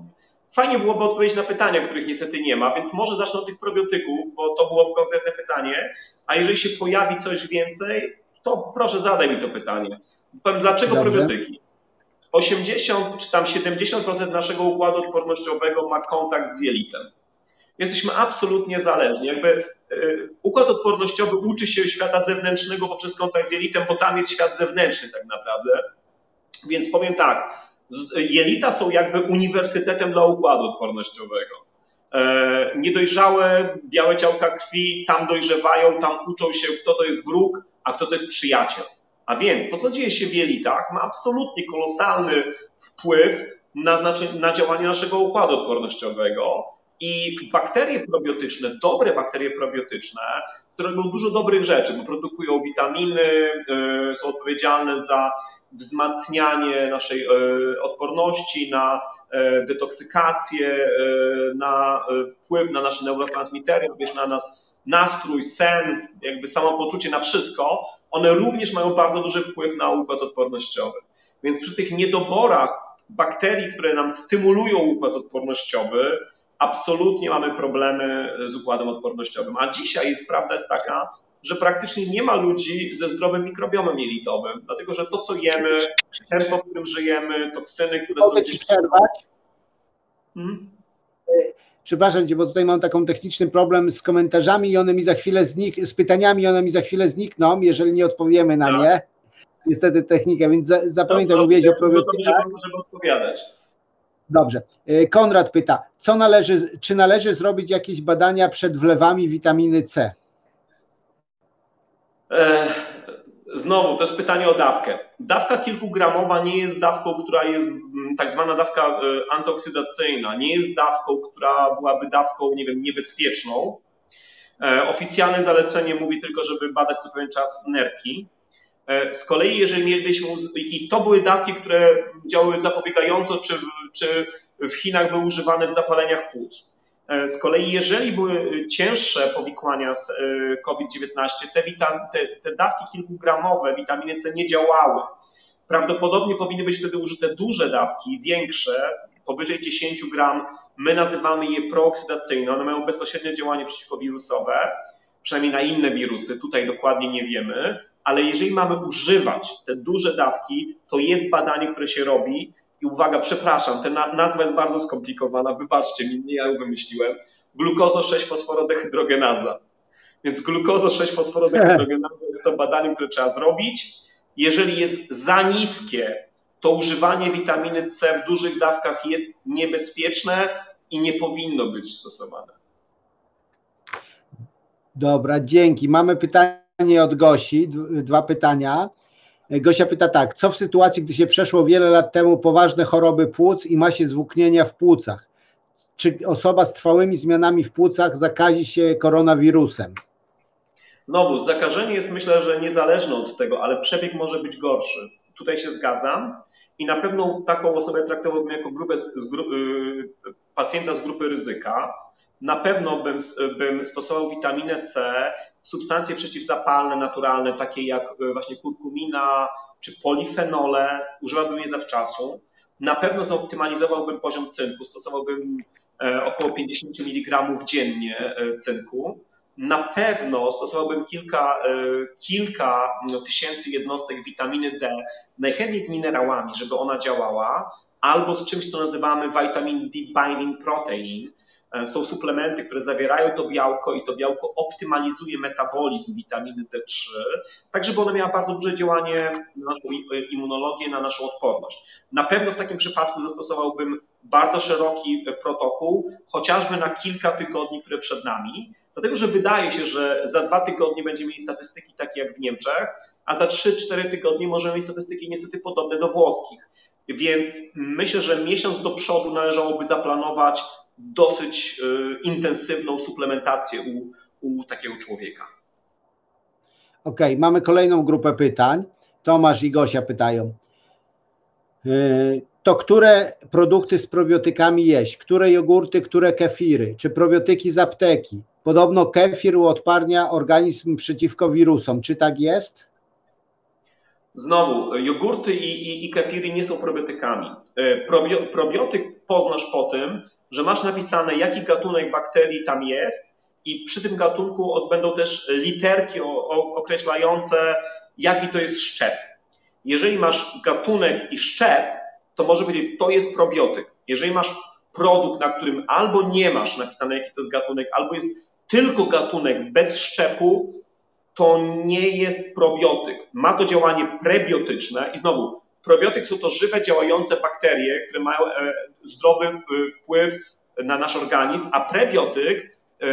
fajnie byłoby odpowiedzieć na pytania, których niestety nie ma, więc może zacznę od tych probiotyków, bo to było konkretne pytanie, a jeżeli się pojawi coś więcej, to proszę zadaj mi to pytanie. Powiem, dlaczego Dobrze. probiotyki? 80 czy tam 70% naszego układu odpornościowego ma kontakt z jelitem. Jesteśmy absolutnie zależni. Jakby e, układ odpornościowy uczy się świata zewnętrznego poprzez kontakt z jelitem, bo tam jest świat zewnętrzny tak naprawdę. Więc powiem tak, jelita są jakby uniwersytetem dla układu odpornościowego. E, niedojrzałe białe ciałka krwi tam dojrzewają, tam uczą się, kto to jest wróg, a kto to jest przyjaciel. A więc to, co dzieje się w jelitach, ma absolutnie kolosalny wpływ na, znaczy, na działanie naszego układu odpornościowego. I bakterie probiotyczne, dobre bakterie probiotyczne, które robią dużo dobrych rzeczy, bo produkują witaminy, y, są odpowiedzialne za wzmacnianie naszej y, odporności, na y, detoksykację, na wpływ na nasze neurotransmitery, również na nas nastrój, sen, jakby samopoczucie, na wszystko, one również mają bardzo duży wpływ na układ odpornościowy. Więc przy tych niedoborach bakterii, które nam stymulują układ odpornościowy, absolutnie mamy problemy z układem odpornościowym. A dzisiaj jest prawda jest taka, że praktycznie nie ma ludzi ze zdrowym mikrobiomem jelitowym, dlatego że to, co jemy, tempo, w którym żyjemy, toksyny, które Mogę są gdzieś... przerwać? Hmm? Przepraszam cię, bo tutaj mam taką techniczny problem z komentarzami i one mi za chwilę znik, z pytaniami i one mi za chwilę znikną, jeżeli nie odpowiemy na tak. nie. Niestety technika, więc zapamiętaj, no, mówiłeś o probiotyce. No, żeby, żeby odpowiadać. Dobrze. E, Konrad pyta, co należy, czy należy zrobić jakieś badania przed wlewami witaminy C? E, znowu, to jest pytanie o dawkę. Dawka kilkugramowa nie jest dawką, która jest mm, tak zwana dawka e, antyoksydacyjna, nie jest dawką, która byłaby dawką, nie wiem, niebezpieczną. Oficjalne zalecenie mówi tylko, żeby badać co pewien czas nerki. Z kolei, jeżeli mielibyśmy, i to były dawki, które działały zapobiegająco, czy, czy w Chinach były używane w zapaleniach płuc. E, z kolei, jeżeli były cięższe powikłania z COVID-19, te, te, te dawki kilkugramowe witaminy C nie działały. Prawdopodobnie powinny być wtedy użyte duże dawki, większe, powyżej 10 gram. My nazywamy je prooksydacyjne, one mają bezpośrednie działanie przeciwkowirusowe, przynajmniej na inne wirusy, tutaj dokładnie nie wiemy, ale jeżeli mamy używać te duże dawki, to jest badanie, które się robi uwaga, przepraszam, ta nazwa jest bardzo skomplikowana, wybaczcie mi, nie ja ją wymyśliłem, glukozo-6-fosforodehydrogenaza. Więc glukozo-6-fosforodehydrogenaza jest to badanie, które trzeba zrobić. Jeżeli jest za niskie, to używanie witaminy C w dużych dawkach jest niebezpieczne i nie powinno być stosowane. Dobra, dzięki. Mamy pytanie od Gosi, dwa pytania. Gosia pyta tak, co w sytuacji, gdy się przeszło wiele lat temu poważne choroby płuc i ma się zwłóknienia w płucach? Czy osoba z trwałymi zmianami w płucach zakazi się koronawirusem? Znowu, zakażenie jest myślę, że niezależne od tego, ale przebieg może być gorszy. Tutaj się zgadzam i na pewno taką osobę traktowałbym jako grupę z, z gru, y, pacjenta z grupy ryzyka. Na pewno bym, bym stosował witaminę C, substancje przeciwzapalne naturalne, takie jak y, właśnie kurkumina czy polifenole, używałbym je zawczasu. Na pewno zoptymalizowałbym poziom cynku, stosowałbym e, około 50 mg dziennie e, cynku. Na pewno stosowałbym kilka, e, kilka tysięcy jednostek witaminy D, najchętniej z minerałami, żeby ona działała, albo z czymś, co nazywamy vitamin D binding protein. E, są suplementy, które zawierają to białko i to białko optymalizuje metabolizm witaminy D3, tak żeby ona miała bardzo duże działanie na naszą immunologię, na naszą odporność. Na pewno w takim przypadku zastosowałbym bardzo szeroki protokół, chociażby na kilka tygodni, które przed nami, Dlatego, że wydaje się, że za dwa tygodnie będziemy mieli statystyki takie jak w Niemczech, a za 3-4 tygodnie możemy mieć statystyki niestety podobne do włoskich. Więc myślę, że miesiąc do przodu należałoby zaplanować dosyć y, intensywną suplementację u, u takiego człowieka. Okej, okay, mamy kolejną grupę pytań. Tomasz i Gosia pytają. Y, to które produkty z probiotykami jeść? Które jogurty, które kefiry? Czy probiotyki z apteki? Podobno kefir uodparnia organizm przeciwko wirusom. Czy tak jest? Znowu, jogurty i, i, i kefiry nie są probiotykami. E, probio, probiotyk poznasz po tym, że masz napisane, jaki gatunek bakterii tam jest, i przy tym gatunku będą też literki określające, jaki to jest szczep. Jeżeli masz gatunek i szczep, to może być, to jest probiotyk. Jeżeli masz produkt, na którym albo nie masz napisane, jaki to jest gatunek, albo jest tylko gatunek bez szczepu, to nie jest probiotyk. Ma to działanie prebiotyczne i znowu, probiotyk są to żywe, działające bakterie, które mają e, zdrowy e, wpływ na nasz organizm, a prebiotyk e,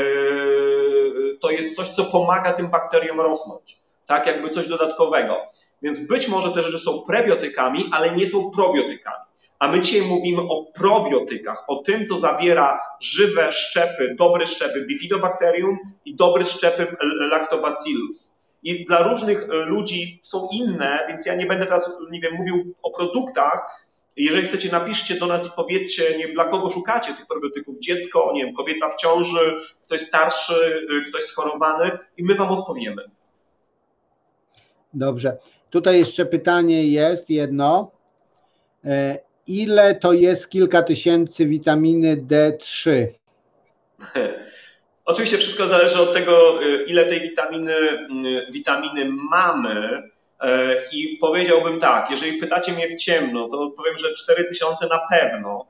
to jest coś, co pomaga tym bakteriom rosnąć. Tak, jakby coś dodatkowego. Więc być może te rzeczy są prebiotykami, ale nie są probiotykami. A my dzisiaj mówimy o probiotykach, o tym, co zawiera żywe szczepy, dobre szczepy bifidobakterium i dobre szczepy lactobacillus. I dla różnych e, ludzi są inne, więc ja nie będę teraz, nie wiem, mówił o produktach. Jeżeli chcecie, napiszcie do nas i powiedzcie, nie, dla kogo szukacie tych probiotyków. Dziecko, nie wiem, kobieta w ciąży, ktoś starszy, e, ktoś schorowany i my wam odpowiemy. Dobrze. Tutaj jeszcze pytanie jest jedno. E, ile to jest kilka tysięcy witaminy D3? [LAUGHS] Oczywiście wszystko zależy od tego, y, ile tej witaminy, y, witaminy mamy. Y, I powiedziałbym tak, jeżeli pytacie mnie w ciemno, to powiem, że 4000 na pewno.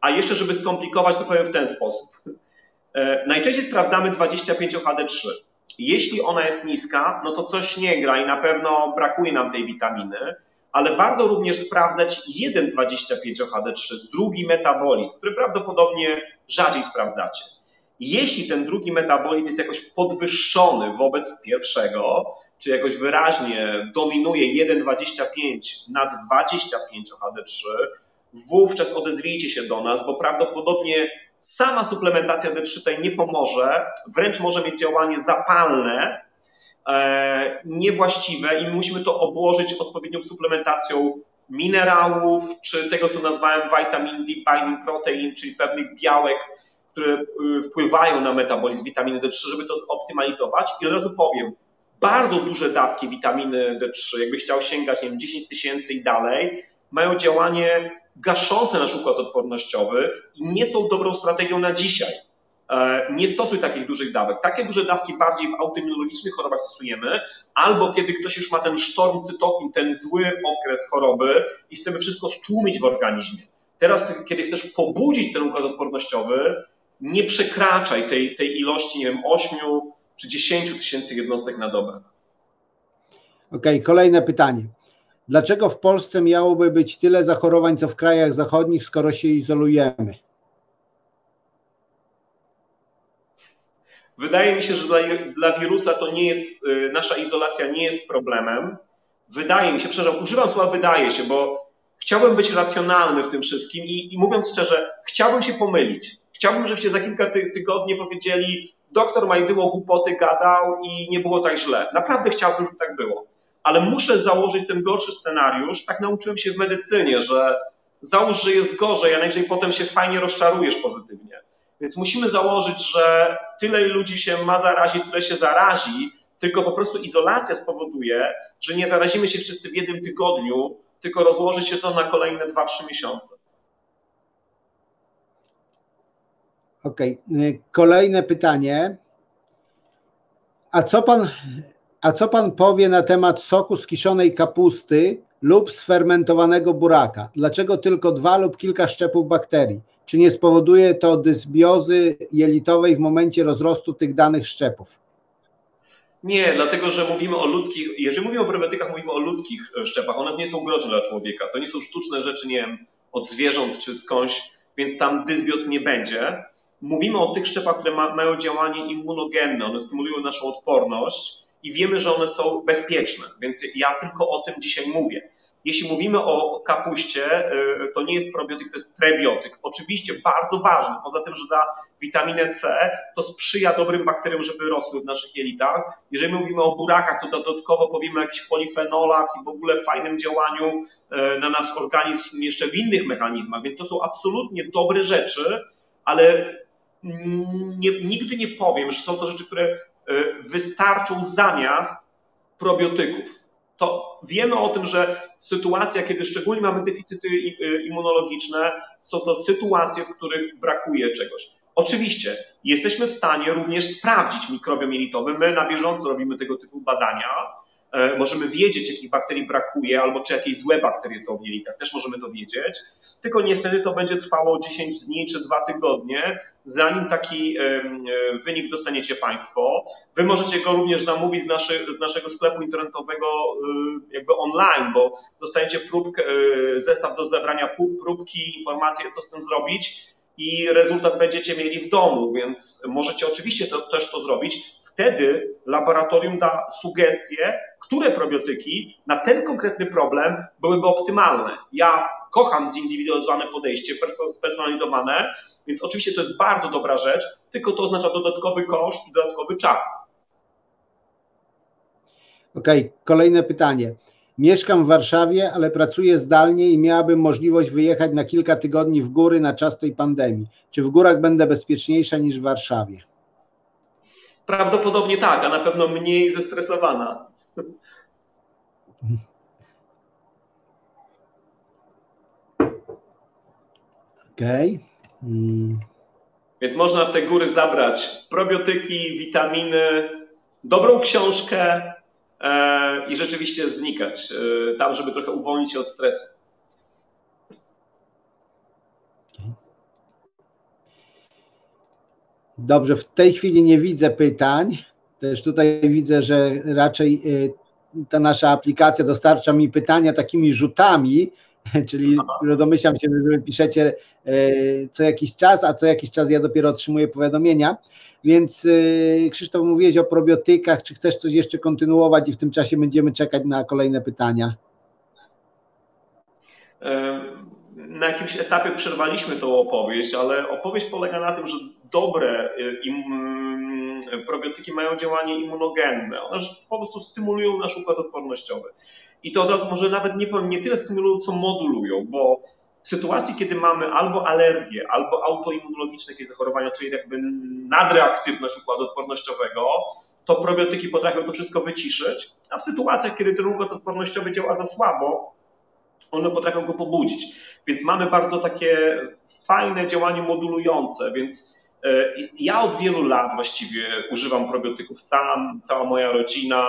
A jeszcze, żeby skomplikować, to powiem w ten sposób. Najczęściej sprawdzamy 25-HD3. Jeśli ona jest niska, no to coś nie gra i na pewno brakuje nam tej witaminy ale warto również sprawdzać jeden 25-HD3, drugi metabolit, który prawdopodobnie rzadziej sprawdzacie. Jeśli ten drugi metabolit jest jakoś podwyższony wobec pierwszego, czy jakoś wyraźnie dominuje 1,25 nad 25 HD3, wówczas odezwijcie się do nas, bo prawdopodobnie sama suplementacja D3 tutaj nie pomoże, wręcz może mieć działanie zapalne E, niewłaściwe i musimy to obłożyć odpowiednią suplementacją minerałów, czy tego, co nazwałem vitamin D binding protein, czyli pewnych białek, które wpływają na metabolizm witaminy D3, żeby to zoptymalizować. I od razu powiem, bardzo duże dawki witaminy D3, jakbyś chciał sięgać, nie wiem, 10 tysięcy i dalej, mają działanie gaszące nasz układ odpornościowy i nie są dobrą strategią na dzisiaj. E, nie stosuj takich dużych dawek. Takie duże dawki bardziej w autoimmunologicznych chorobach stosujemy, albo kiedy ktoś już ma ten sztorm cytokin, ten zły okres choroby i chcemy wszystko stłumić w organizmie. Teraz, kiedy chcesz pobudzić ten układ odpornościowy, nie przekraczaj tej, tej ilości, nie wiem, 8 czy 10 tysięcy jednostek na dobę. Okej, okay, kolejne pytanie. Dlaczego w Polsce miałoby być tyle zachorowań, co w krajach zachodnich, skoro się izolujemy? Wydaje mi się, że dla, dla wirusa to nie jest, y, nasza izolacja nie jest problemem. Wydaje mi się, przepraszam, używam słowa wydaje się, bo chciałbym być racjonalny w tym wszystkim i, i mówiąc szczerze, chciałbym się pomylić. Chciałbym, żebyście za kilka ty tygodni powiedzieli, doktor Majdyło głupoty gadał i nie było tak źle. Naprawdę chciałbym, żeby tak było. Ale muszę założyć ten gorszy scenariusz. Tak nauczyłem się w medycynie, że załóż, że jest gorzej, a najwyżej potem się fajnie rozczarujesz pozytywnie. Więc musimy założyć, że tyle ludzi się ma zarazić, tyle się zarazi, tylko po prostu izolacja spowoduje, że nie zarazimy się wszyscy w jednym tygodniu, tylko rozłoży się to na kolejne 2-3 miesiące. Okej, okay. kolejne pytanie. A co pan, a co pan powie na temat soku z kiszonej kapusty lub sfermentowanego buraka? Dlaczego tylko dwa lub kilka szczepów bakterii? Czy nie spowoduje to dysbiozy jelitowej w momencie rozrostu tych danych szczepów? Nie, dlatego że mówimy o ludzkich, jeżeli mówimy o probiotykach, mówimy o ludzkich szczepach. One nie są groźne dla człowieka. To nie są sztuczne rzeczy, nie wiem, od zwierząt czy skądś, więc tam dysbios nie będzie. Mówimy o tych szczepach, które ma, mają działanie immunogenne, one stymulują naszą odporność i wiemy, że one są bezpieczne, więc ja tylko o tym dzisiaj mówię. Jeśli mówimy o kapuście, y, to nie jest probiotyk, to jest prebiotyk. Oczywiście bardzo ważny, poza tym, że da witaminę C, to sprzyja dobrym bakteriom, żeby rosły w naszych jelitach. Jeżeli mówimy o burakach, to dodatkowo powiemy o jakichś polifenolach i w ogóle fajnym działaniu y, na nasz organizm jeszcze w innych mechanizmach, więc to są absolutnie dobre rzeczy, ale nie, nigdy nie powiem, że są to rzeczy, które y, wystarczą zamiast probiotyków to wiemy o tym, że sytuacja, kiedy szczególnie mamy deficyty y, immunologiczne, są to sytuacje, w których brakuje czegoś. Oczywiście jesteśmy w stanie również sprawdzić mikrobiom jelitowy. My na bieżąco robimy tego typu badania E, możemy wiedzieć, jakich bakterii brakuje, albo czy jakieś złe bakterie są w jelitach, też możemy to wiedzieć, tylko niestety to będzie trwało 10 dni czy 2 tygodnie, zanim taki e, wynik dostaniecie Państwo. Wy możecie go również zamówić z, naszy, z naszego sklepu internetowego e, jakby online, bo dostaniecie próbkę, zestaw do zebrania próbki, informacje, co z tym zrobić i rezultat będziecie mieli w domu, więc możecie oczywiście to, też to zrobić. Wtedy laboratorium da sugestie, które probiotyki na ten konkretny problem byłyby optymalne. Ja kocham zindywidualizowane podejście, spersonalizowane, więc oczywiście to jest bardzo dobra rzecz, tylko to oznacza dodatkowy koszt i dodatkowy czas. Okej, okay, kolejne pytanie. Mieszkam w Warszawie, ale pracuję zdalnie i miałabym możliwość wyjechać na kilka tygodni w góry na czas tej pandemii. Czy w górach będę bezpieczniejsza niż w Warszawie? Prawdopodobnie tak, a na pewno mniej zestresowana. Okej. Okay. Hmm. Więc można w te góry zabrać probiotyki, witaminy, dobrą książkę e, i rzeczywiście znikać e, tam, żeby trochę uwolnić się od stresu. Dobrze, w tej chwili nie widzę pytań. Też tutaj widzę, że raczej y, ta nasza aplikacja dostarcza mi pytania takimi rzutami, [LAUGHS] czyli domyślam się, że piszecie y, co jakiś czas, a co jakiś czas ja dopiero otrzymuję powiadomienia. Więc y, Krzysztof, mówiłeś o probiotykach, czy chcesz coś jeszcze kontynuować i w tym czasie będziemy czekać na kolejne pytania? Na jakimś etapie przerwaliśmy tą opowieść, ale opowieść polega na tym, że dobre probiotyki mają działanie immunogenne. One po prostu stymulują nasz układ odpornościowy. I to od razu może nawet nie nie tyle stymulują, co modulują, bo w sytuacji, kiedy mamy albo alergię, albo autoimmunologiczne jakieś zachorowania, czyli jakby nadreaktywność układu odpornościowego, to probiotyki potrafią to wszystko wyciszyć, a w sytuacjach, kiedy ten układ odpornościowy działa za słabo, one potrafią go pobudzić. Więc mamy bardzo takie fajne działanie modulujące, więc e, ja od wielu lat właściwie używam probiotyków sam, cała moja rodzina,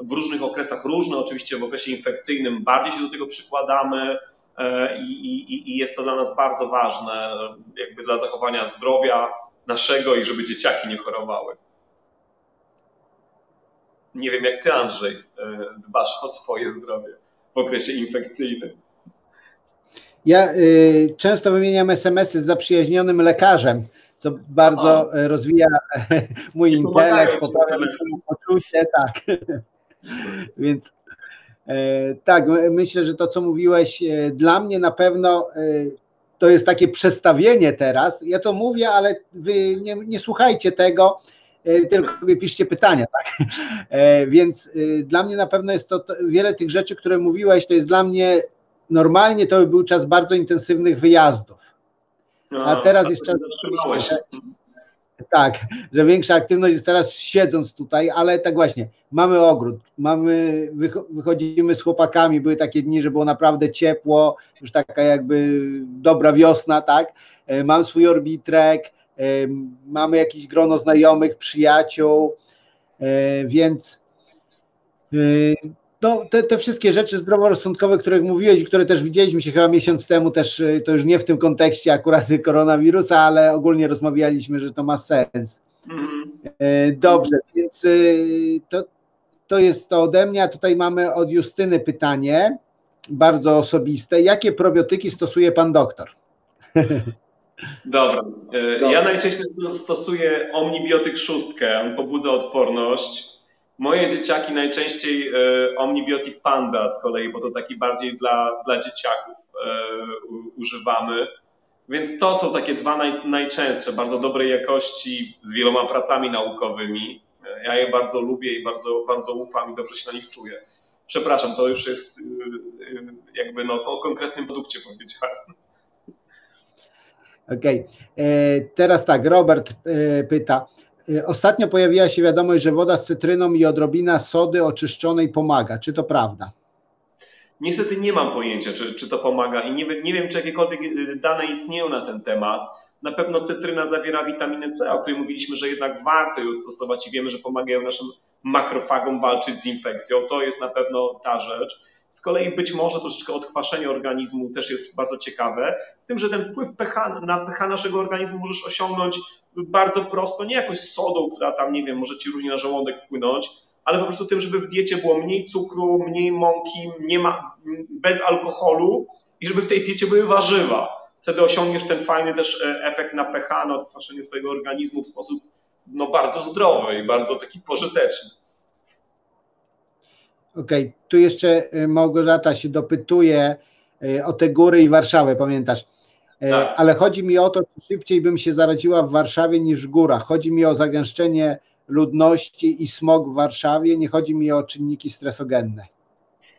w różnych okresach różne, oczywiście w okresie infekcyjnym bardziej się do tego przykładamy e, i, i, i jest to dla nas bardzo ważne, jakby dla zachowania zdrowia naszego i żeby dzieciaki nie chorowały. Nie wiem jak ty, Andrzej, e, dbasz o swoje zdrowie okresie infekcyjnym. Ja y, często wymieniam SMS-y z zaprzyjaźnionym lekarzem, co bardzo o. rozwija [LAUGHS] mój I intelekt, poprawia poczucie, tak. [LAUGHS] Więc e, tak, myślę, że to, co mówiłeś, e, dla mnie na pewno e, to jest takie przestawienie teraz. Ja to mówię, ale wy nie, nie słuchajcie tego, tylko piszcie pytania, tak? Więc dla mnie na pewno jest to, to, wiele tych rzeczy, które mówiłeś, to jest dla mnie normalnie to by był czas bardzo intensywnych wyjazdów. A teraz jest czas. Tak, że większa aktywność jest teraz siedząc tutaj, ale tak właśnie, mamy ogród, mamy, wychodzimy z chłopakami, były takie dni, że było naprawdę ciepło, już taka jakby dobra wiosna, tak, e, mam swój orbitrek, e, mamy jakieś grono znajomych, przyjaciół, e, więc no, te, te wszystkie rzeczy zdroworozsądkowe, których mówiłeś które też widzieliśmy się chyba miesiąc temu, też y, to już nie w tym kontekście akurat [LAUGHS] koronawirusa, ale ogólnie rozmawialiśmy, że to ma sens. Mhm. E, dobrze, więc y, to, to jest to ode mnie, a tutaj mamy od Justyny pytanie, bardzo osobiste. Jakie probiotyki stosuje pan doktor? [LAUGHS] Dobra. E, ja najczęściej stosuję omnibiotyk szóstkę, on pobudza odporność. Moje dzieciaki najczęściej e, Omnibiotic Panda z kolei, bo to taki bardziej dla, dla dzieciaków e, używamy. Więc to są takie dwa naj, najczęstsze, bardzo dobrej jakości, z wieloma pracami naukowymi. Ja je bardzo lubię i bardzo, bardzo ufam i dobrze się na nich czuję. Przepraszam, to już jest jakby no, o konkretnym produkcie powiedziałem. Okej. Okay. Teraz tak, Robert pyta, Y, ostatnio pojawiła się wiadomość, że woda z cytryną i odrobina sody oczyszczonej pomaga. Czy to prawda? Niestety nie mam pojęcia, czy, czy to pomaga i nie, nie wiem, czy jakiekolwiek dane istnieją na ten temat. Na pewno cytryna zawiera witaminę C, o której mówiliśmy, że jednak warto ją stosować i wiemy, że pomagają naszym makrofagom walczyć z infekcją. To jest na pewno ta rzecz. Z kolei być może troszeczkę odkwaszenie organizmu też jest bardzo ciekawe, z tym, że ten wpływ pH, na pH naszego organizmu możesz osiągnąć bardzo prosto, nie jakoś sodą, która tam, nie wiem, może ci różnie na żołądek wpłynąć, ale po prostu tym, żeby w diecie było mniej cukru, mniej mąki, nie ma, bez alkoholu i żeby w tej diecie były warzywa. Wtedy osiągniesz ten fajny też e, efekt na pH, na odkwaszenie swojego organizmu w sposób no, bardzo zdrowy i bardzo taki pożyteczny. Okej, okay. tu jeszcze y, Małgorzata się dopytuje y, o te góry i Warszawę, pamiętasz? E, tak. Ale chodzi mi o to, czy szybciej bym się zaradziła w Warszawie niż w górach. Chodzi mi o zagęszczenie ludności i smog w Warszawie, nie chodzi mi o czynniki stresogenne.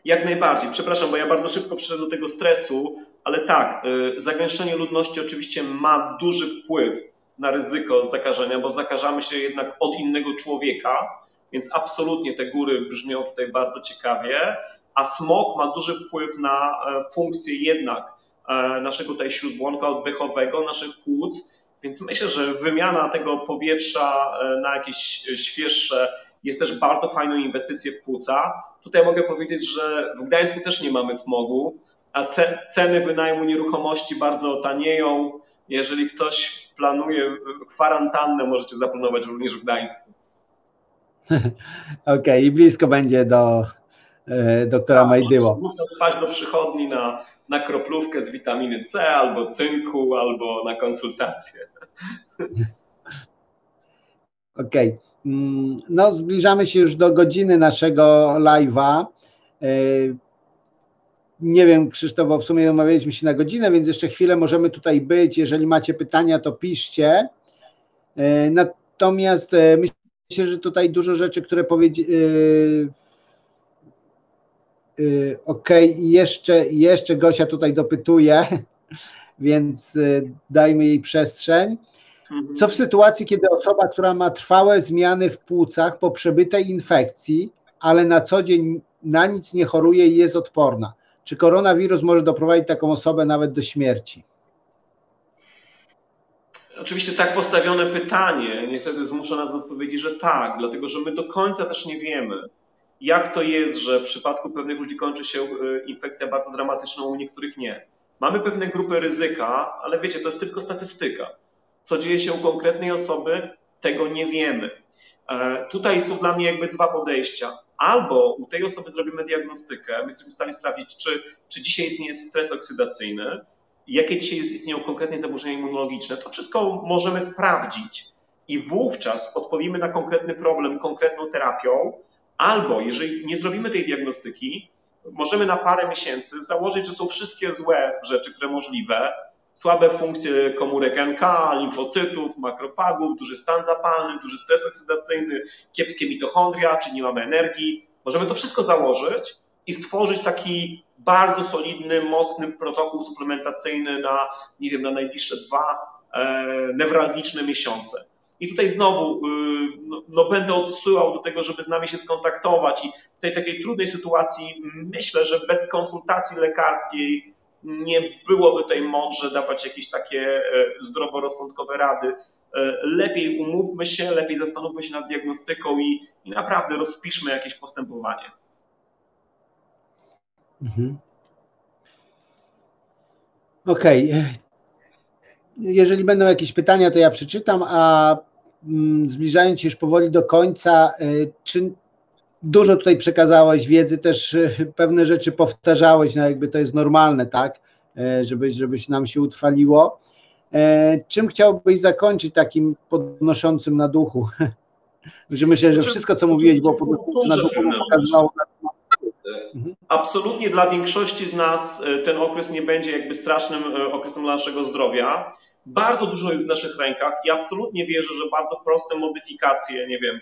Jak najbardziej. Przepraszam, bo ja bardzo szybko przyszedłem do tego stresu, ale tak, y, zagęszczenie ludności oczywiście ma duży wpływ na ryzyko zakażenia, bo zakażamy się jednak od innego człowieka więc absolutnie te góry brzmią tutaj bardzo ciekawie, a smog ma duży wpływ na e, funkcję jednak e, naszego tutaj śródbłonka oddechowego, naszych płuc, więc myślę, że wymiana tego powietrza e, na jakieś świeższe jest też bardzo fajną inwestycją w płuca. Tutaj mogę powiedzieć, że w Gdańsku też nie mamy smogu, a ceny wynajmu nieruchomości bardzo tanieją. Jeżeli ktoś planuje kwarantannę, możecie zaplanować również w Gdańsku. [LAUGHS] Okej, okay, i blisko będzie do e, doktora Majdyło. Można spać do przychodni na, na kroplówkę z witaminy C, albo cynku, albo na konsultację. [LAUGHS] Okej. Okay. Mm, no, zbliżamy się już do godziny naszego live'a. E, nie wiem, Krzysztof, bo w sumie umawialiśmy się na godzinę, więc jeszcze chwilę możemy tutaj być. Jeżeli macie pytania, to piszcie. E, natomiast myślę, myślę, że tutaj dużo rzeczy, które powiedzieli, yy, y, okej, okay. jeszcze, jeszcze Gosia tutaj dopytuje, [LAUGHS] więc y, dajmy jej przestrzeń. Mhm. Co w sytuacji, kiedy osoba, która ma trwałe zmiany w płucach po przebytej infekcji, ale na co dzień na nic nie choruje i jest odporna? Czy koronawirus może doprowadzić taką osobę nawet do śmierci? Oczywiście tak postawione pytanie niestety zmusza nas do odpowiedzi, że tak, dlatego że my do końca też nie wiemy, jak to jest, że w przypadku pewnych ludzi kończy się e, infekcja bardzo dramatyczną, u niektórych nie. Mamy pewne grupy ryzyka, ale wiecie, to jest tylko statystyka. Co dzieje się u konkretnej osoby, tego nie wiemy. E, tutaj są dla mnie jakby dwa podejścia. Albo u tej osoby zrobimy diagnostykę, my jesteśmy w stanie sprawdzić, czy, czy dzisiaj istnieje stres oksydacyjny, jakie dzisiaj istnieją konkretnie zaburzenia immunologiczne. To wszystko możemy sprawdzić i wówczas odpowiemy na konkretny problem konkretną terapią, albo jeżeli nie zrobimy tej diagnostyki, możemy na parę miesięcy założyć, że są wszystkie złe rzeczy, które możliwe, słabe funkcje komórek NK, limfocytów, makrofagów, duży stan zapalny, duży stres oksydacyjny, kiepskie mitochondria, czyli nie mamy energii. Możemy to wszystko założyć i stworzyć taki bardzo solidny, mocny protokół suplementacyjny na, nie wiem, na najbliższe dwa e, newralgiczne miesiące. I tutaj znowu y, no, no, będę odsyłał do tego, żeby z nami się skontaktować i w tej takiej trudnej sytuacji myślę, że bez konsultacji lekarskiej nie byłoby tutaj mądrze dawać jakieś takie e, zdroworozsądkowe rady. E, lepiej umówmy się, lepiej zastanówmy się nad diagnostyką i, i naprawdę rozpiszmy jakieś postępowanie. Mhm. Okej. Okay. Jeżeli będą jakieś pytania, to ja przeczytam, a mm, zbliżając się już powoli do końca, e, czy dużo tutaj przekazałeś wiedzy, też e, pewne rzeczy powtarzałeś, no jakby to jest normalne, tak, e, żeby, żebyś nam się utrwaliło. Czym chciałbyś zakończyć takim podnoszącym na duchu? [LAUGHS] Myślę, że wszystko, co mówiłeś, było podnoszące na duchu, pokazywało. Absolutnie dla większości z nas e, ten okres nie będzie jakby strasznym e, okresem dla naszego zdrowia. Bardzo dużo jest w naszych rękach i absolutnie wierzę, że bardzo proste modyfikacje, nie wiem,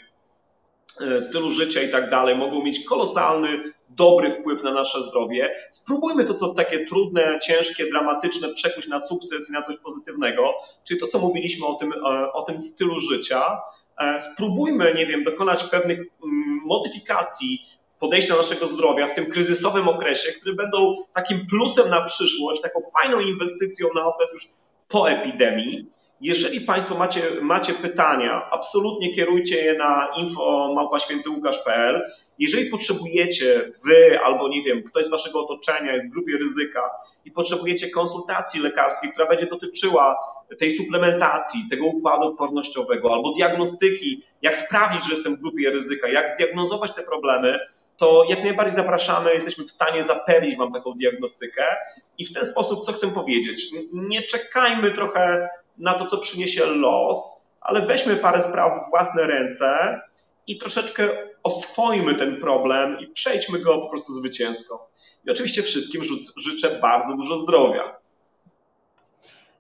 e, stylu życia i tak dalej mogą mieć kolosalny, dobry wpływ na nasze zdrowie. Spróbujmy to, co takie trudne, ciężkie, dramatyczne przekuć na sukces i na coś pozytywnego, czyli to, co mówiliśmy o tym, o tym stylu życia. Spróbujmy, nie wiem, dokonać pewnych mm, modyfikacji, podejścia naszego zdrowia w tym kryzysowym okresie, które będą takim plusem na przyszłość, taką fajną inwestycją na okres już po epidemii. Jeżeli Państwo macie, macie pytania, absolutnie kierujcie je na info.świętyłukasz.pl. Jeżeli potrzebujecie Wy albo nie wiem, ktoś z Waszego otoczenia jest w grupie ryzyka i potrzebujecie konsultacji lekarskiej, która będzie dotyczyła tej suplementacji, tego układu odpornościowego albo diagnostyki, jak sprawdzić, że jestem w grupie ryzyka, jak zdiagnozować te problemy, to jak najbardziej zapraszamy, jesteśmy w stanie zapewnić Wam taką diagnostykę. I w ten sposób, co chcę powiedzieć, nie czekajmy trochę na to, co przyniesie los, ale weźmy parę spraw w własne ręce i troszeczkę oswojmy ten problem i przejdźmy go po prostu zwycięsko. I oczywiście wszystkim życzę bardzo dużo zdrowia.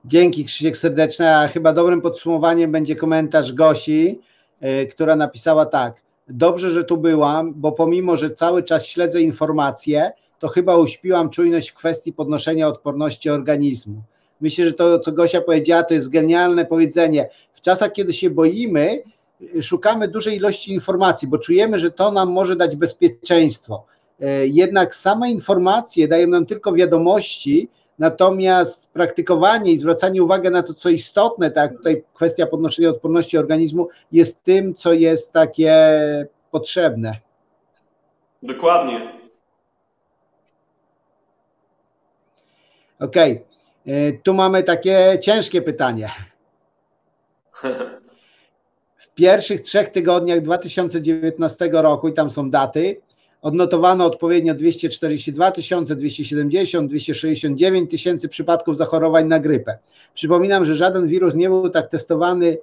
Dzięki Krzysiek serdeczne, a chyba dobrym podsumowaniem będzie komentarz Gosi, yy, która napisała tak. Dobrze, że tu byłam, bo pomimo, że cały czas śledzę informacje, to chyba uśpiłam czujność w kwestii podnoszenia odporności organizmu. Myślę, że to, co Gosia powiedziała, to jest genialne powiedzenie. W czasach, kiedy się boimy, szukamy dużej ilości informacji, bo czujemy, że to nam może dać bezpieczeństwo. E, jednak same informacje dają nam tylko wiadomości, Natomiast praktykowanie i zwracanie uwagi na to, co istotne, tak tutaj kwestia podnoszenia odporności organizmu, jest tym, co jest takie potrzebne. Dokładnie. Okej. Okay. Tu mamy takie ciężkie pytanie. [LAUGHS] W pierwszych trzech tygodniach 2019 roku, i tam są daty, Odnotowano odpowiednio 242 tysiące, 270, 269 tysięcy przypadków zachorowań na grypę. Przypominam, że żaden wirus nie był tak testowany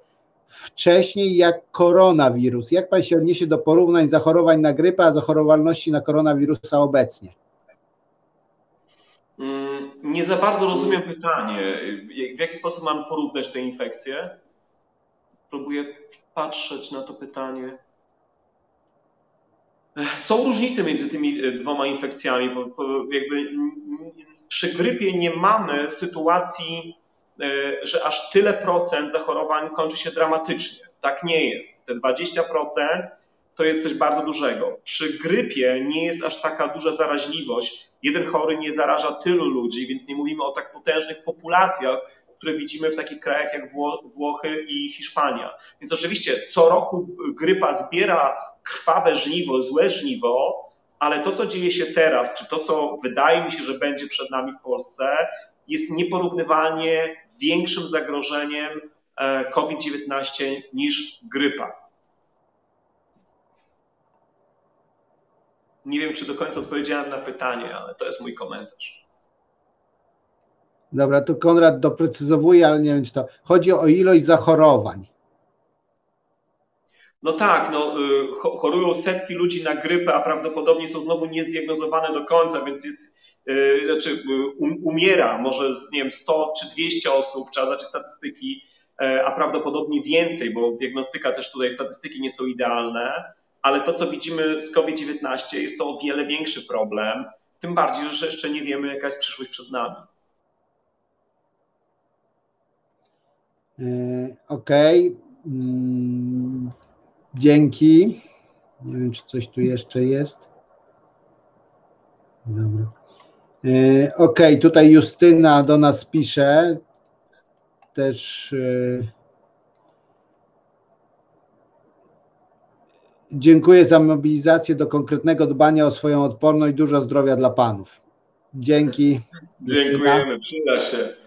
wcześniej jak koronawirus. Jak Pan się odniesie do porównań zachorowań na grypę, a zachorowalności na koronawirusa obecnie? Mm, nie za bardzo rozumiem pytanie. W jaki sposób mam porównać te infekcje? Próbuję patrzeć na to pytanie. Są różnice między tymi dwoma infekcjami, bo, jakby przy grypie nie mamy sytuacji, że aż tyle procent zachorowań kończy się dramatycznie. Tak nie jest. Te 20% to jest coś bardzo dużego. Przy grypie nie jest aż taka duża zaraźliwość. Jeden chory nie zaraża tylu ludzi, więc nie mówimy o tak potężnych populacjach, które widzimy w takich krajach jak Włochy i Hiszpania. Więc oczywiście co roku grypa zbiera krwawe żniwo, złe żniwo, ale to, co dzieje się teraz, czy to, co wydaje mi się, że będzie przed nami w Polsce, jest nieporównywalnie większym zagrożeniem e, COVID-19 niż grypa. Nie wiem, czy do końca odpowiedziałem na pytanie, ale to jest mój komentarz. Dobra, tu Konrad doprecyzowuje, ale nie wiem, czy to chodzi o ilość zachorowań. No tak, no, y, chorują setki ludzi na grypę, a prawdopodobnie są znowu niezdiagnozowane do końca, więc jest, y, znaczy y, um, umiera może nie wiem, 100 czy 200 osób, trzeba dać statystyki, e, a prawdopodobnie więcej, bo diagnostyka też tutaj, statystyki nie są idealne ale to, co widzimy z COVID-19, jest to o wiele większy problem, tym bardziej, że jeszcze nie wiemy, jaka jest przyszłość przed nami. Okej. Okay. Dzięki. Nie wiem, czy coś tu jeszcze jest. Dobra. E, okay. tutaj Justyna do nas pisze. Też. E, Dziękuję za mobilizację do konkretnego dbania o swoją odporność. Dużo zdrowia dla panów. Dzięki. Dziękujemy, przyda się.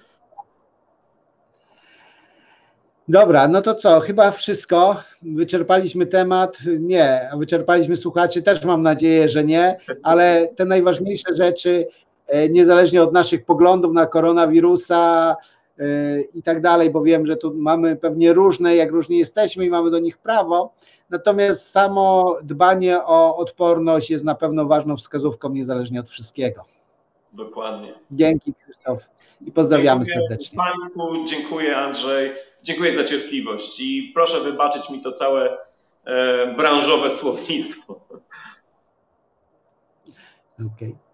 Dobra, no to co? Chyba wszystko. Wyczerpaliśmy temat. Nie, a wyczerpaliśmy słuchaczy. Też mam nadzieję, że nie, ale te najważniejsze rzeczy, e, niezależnie od naszych poglądów na koronawirusa, i tak dalej, bo wiem, że tu mamy pewnie różne, jak różni jesteśmy i mamy do nich prawo. Natomiast samo dbanie o odporność jest na pewno ważną wskazówką, niezależnie od wszystkiego. Dokładnie. Dzięki Krzysztof i pozdrawiamy dziękuję serdecznie. Państwu, dziękuję Andrzej, dziękuję za cierpliwość i proszę wybaczyć mi to całe e, branżowe słownictwo. Okej. Okay.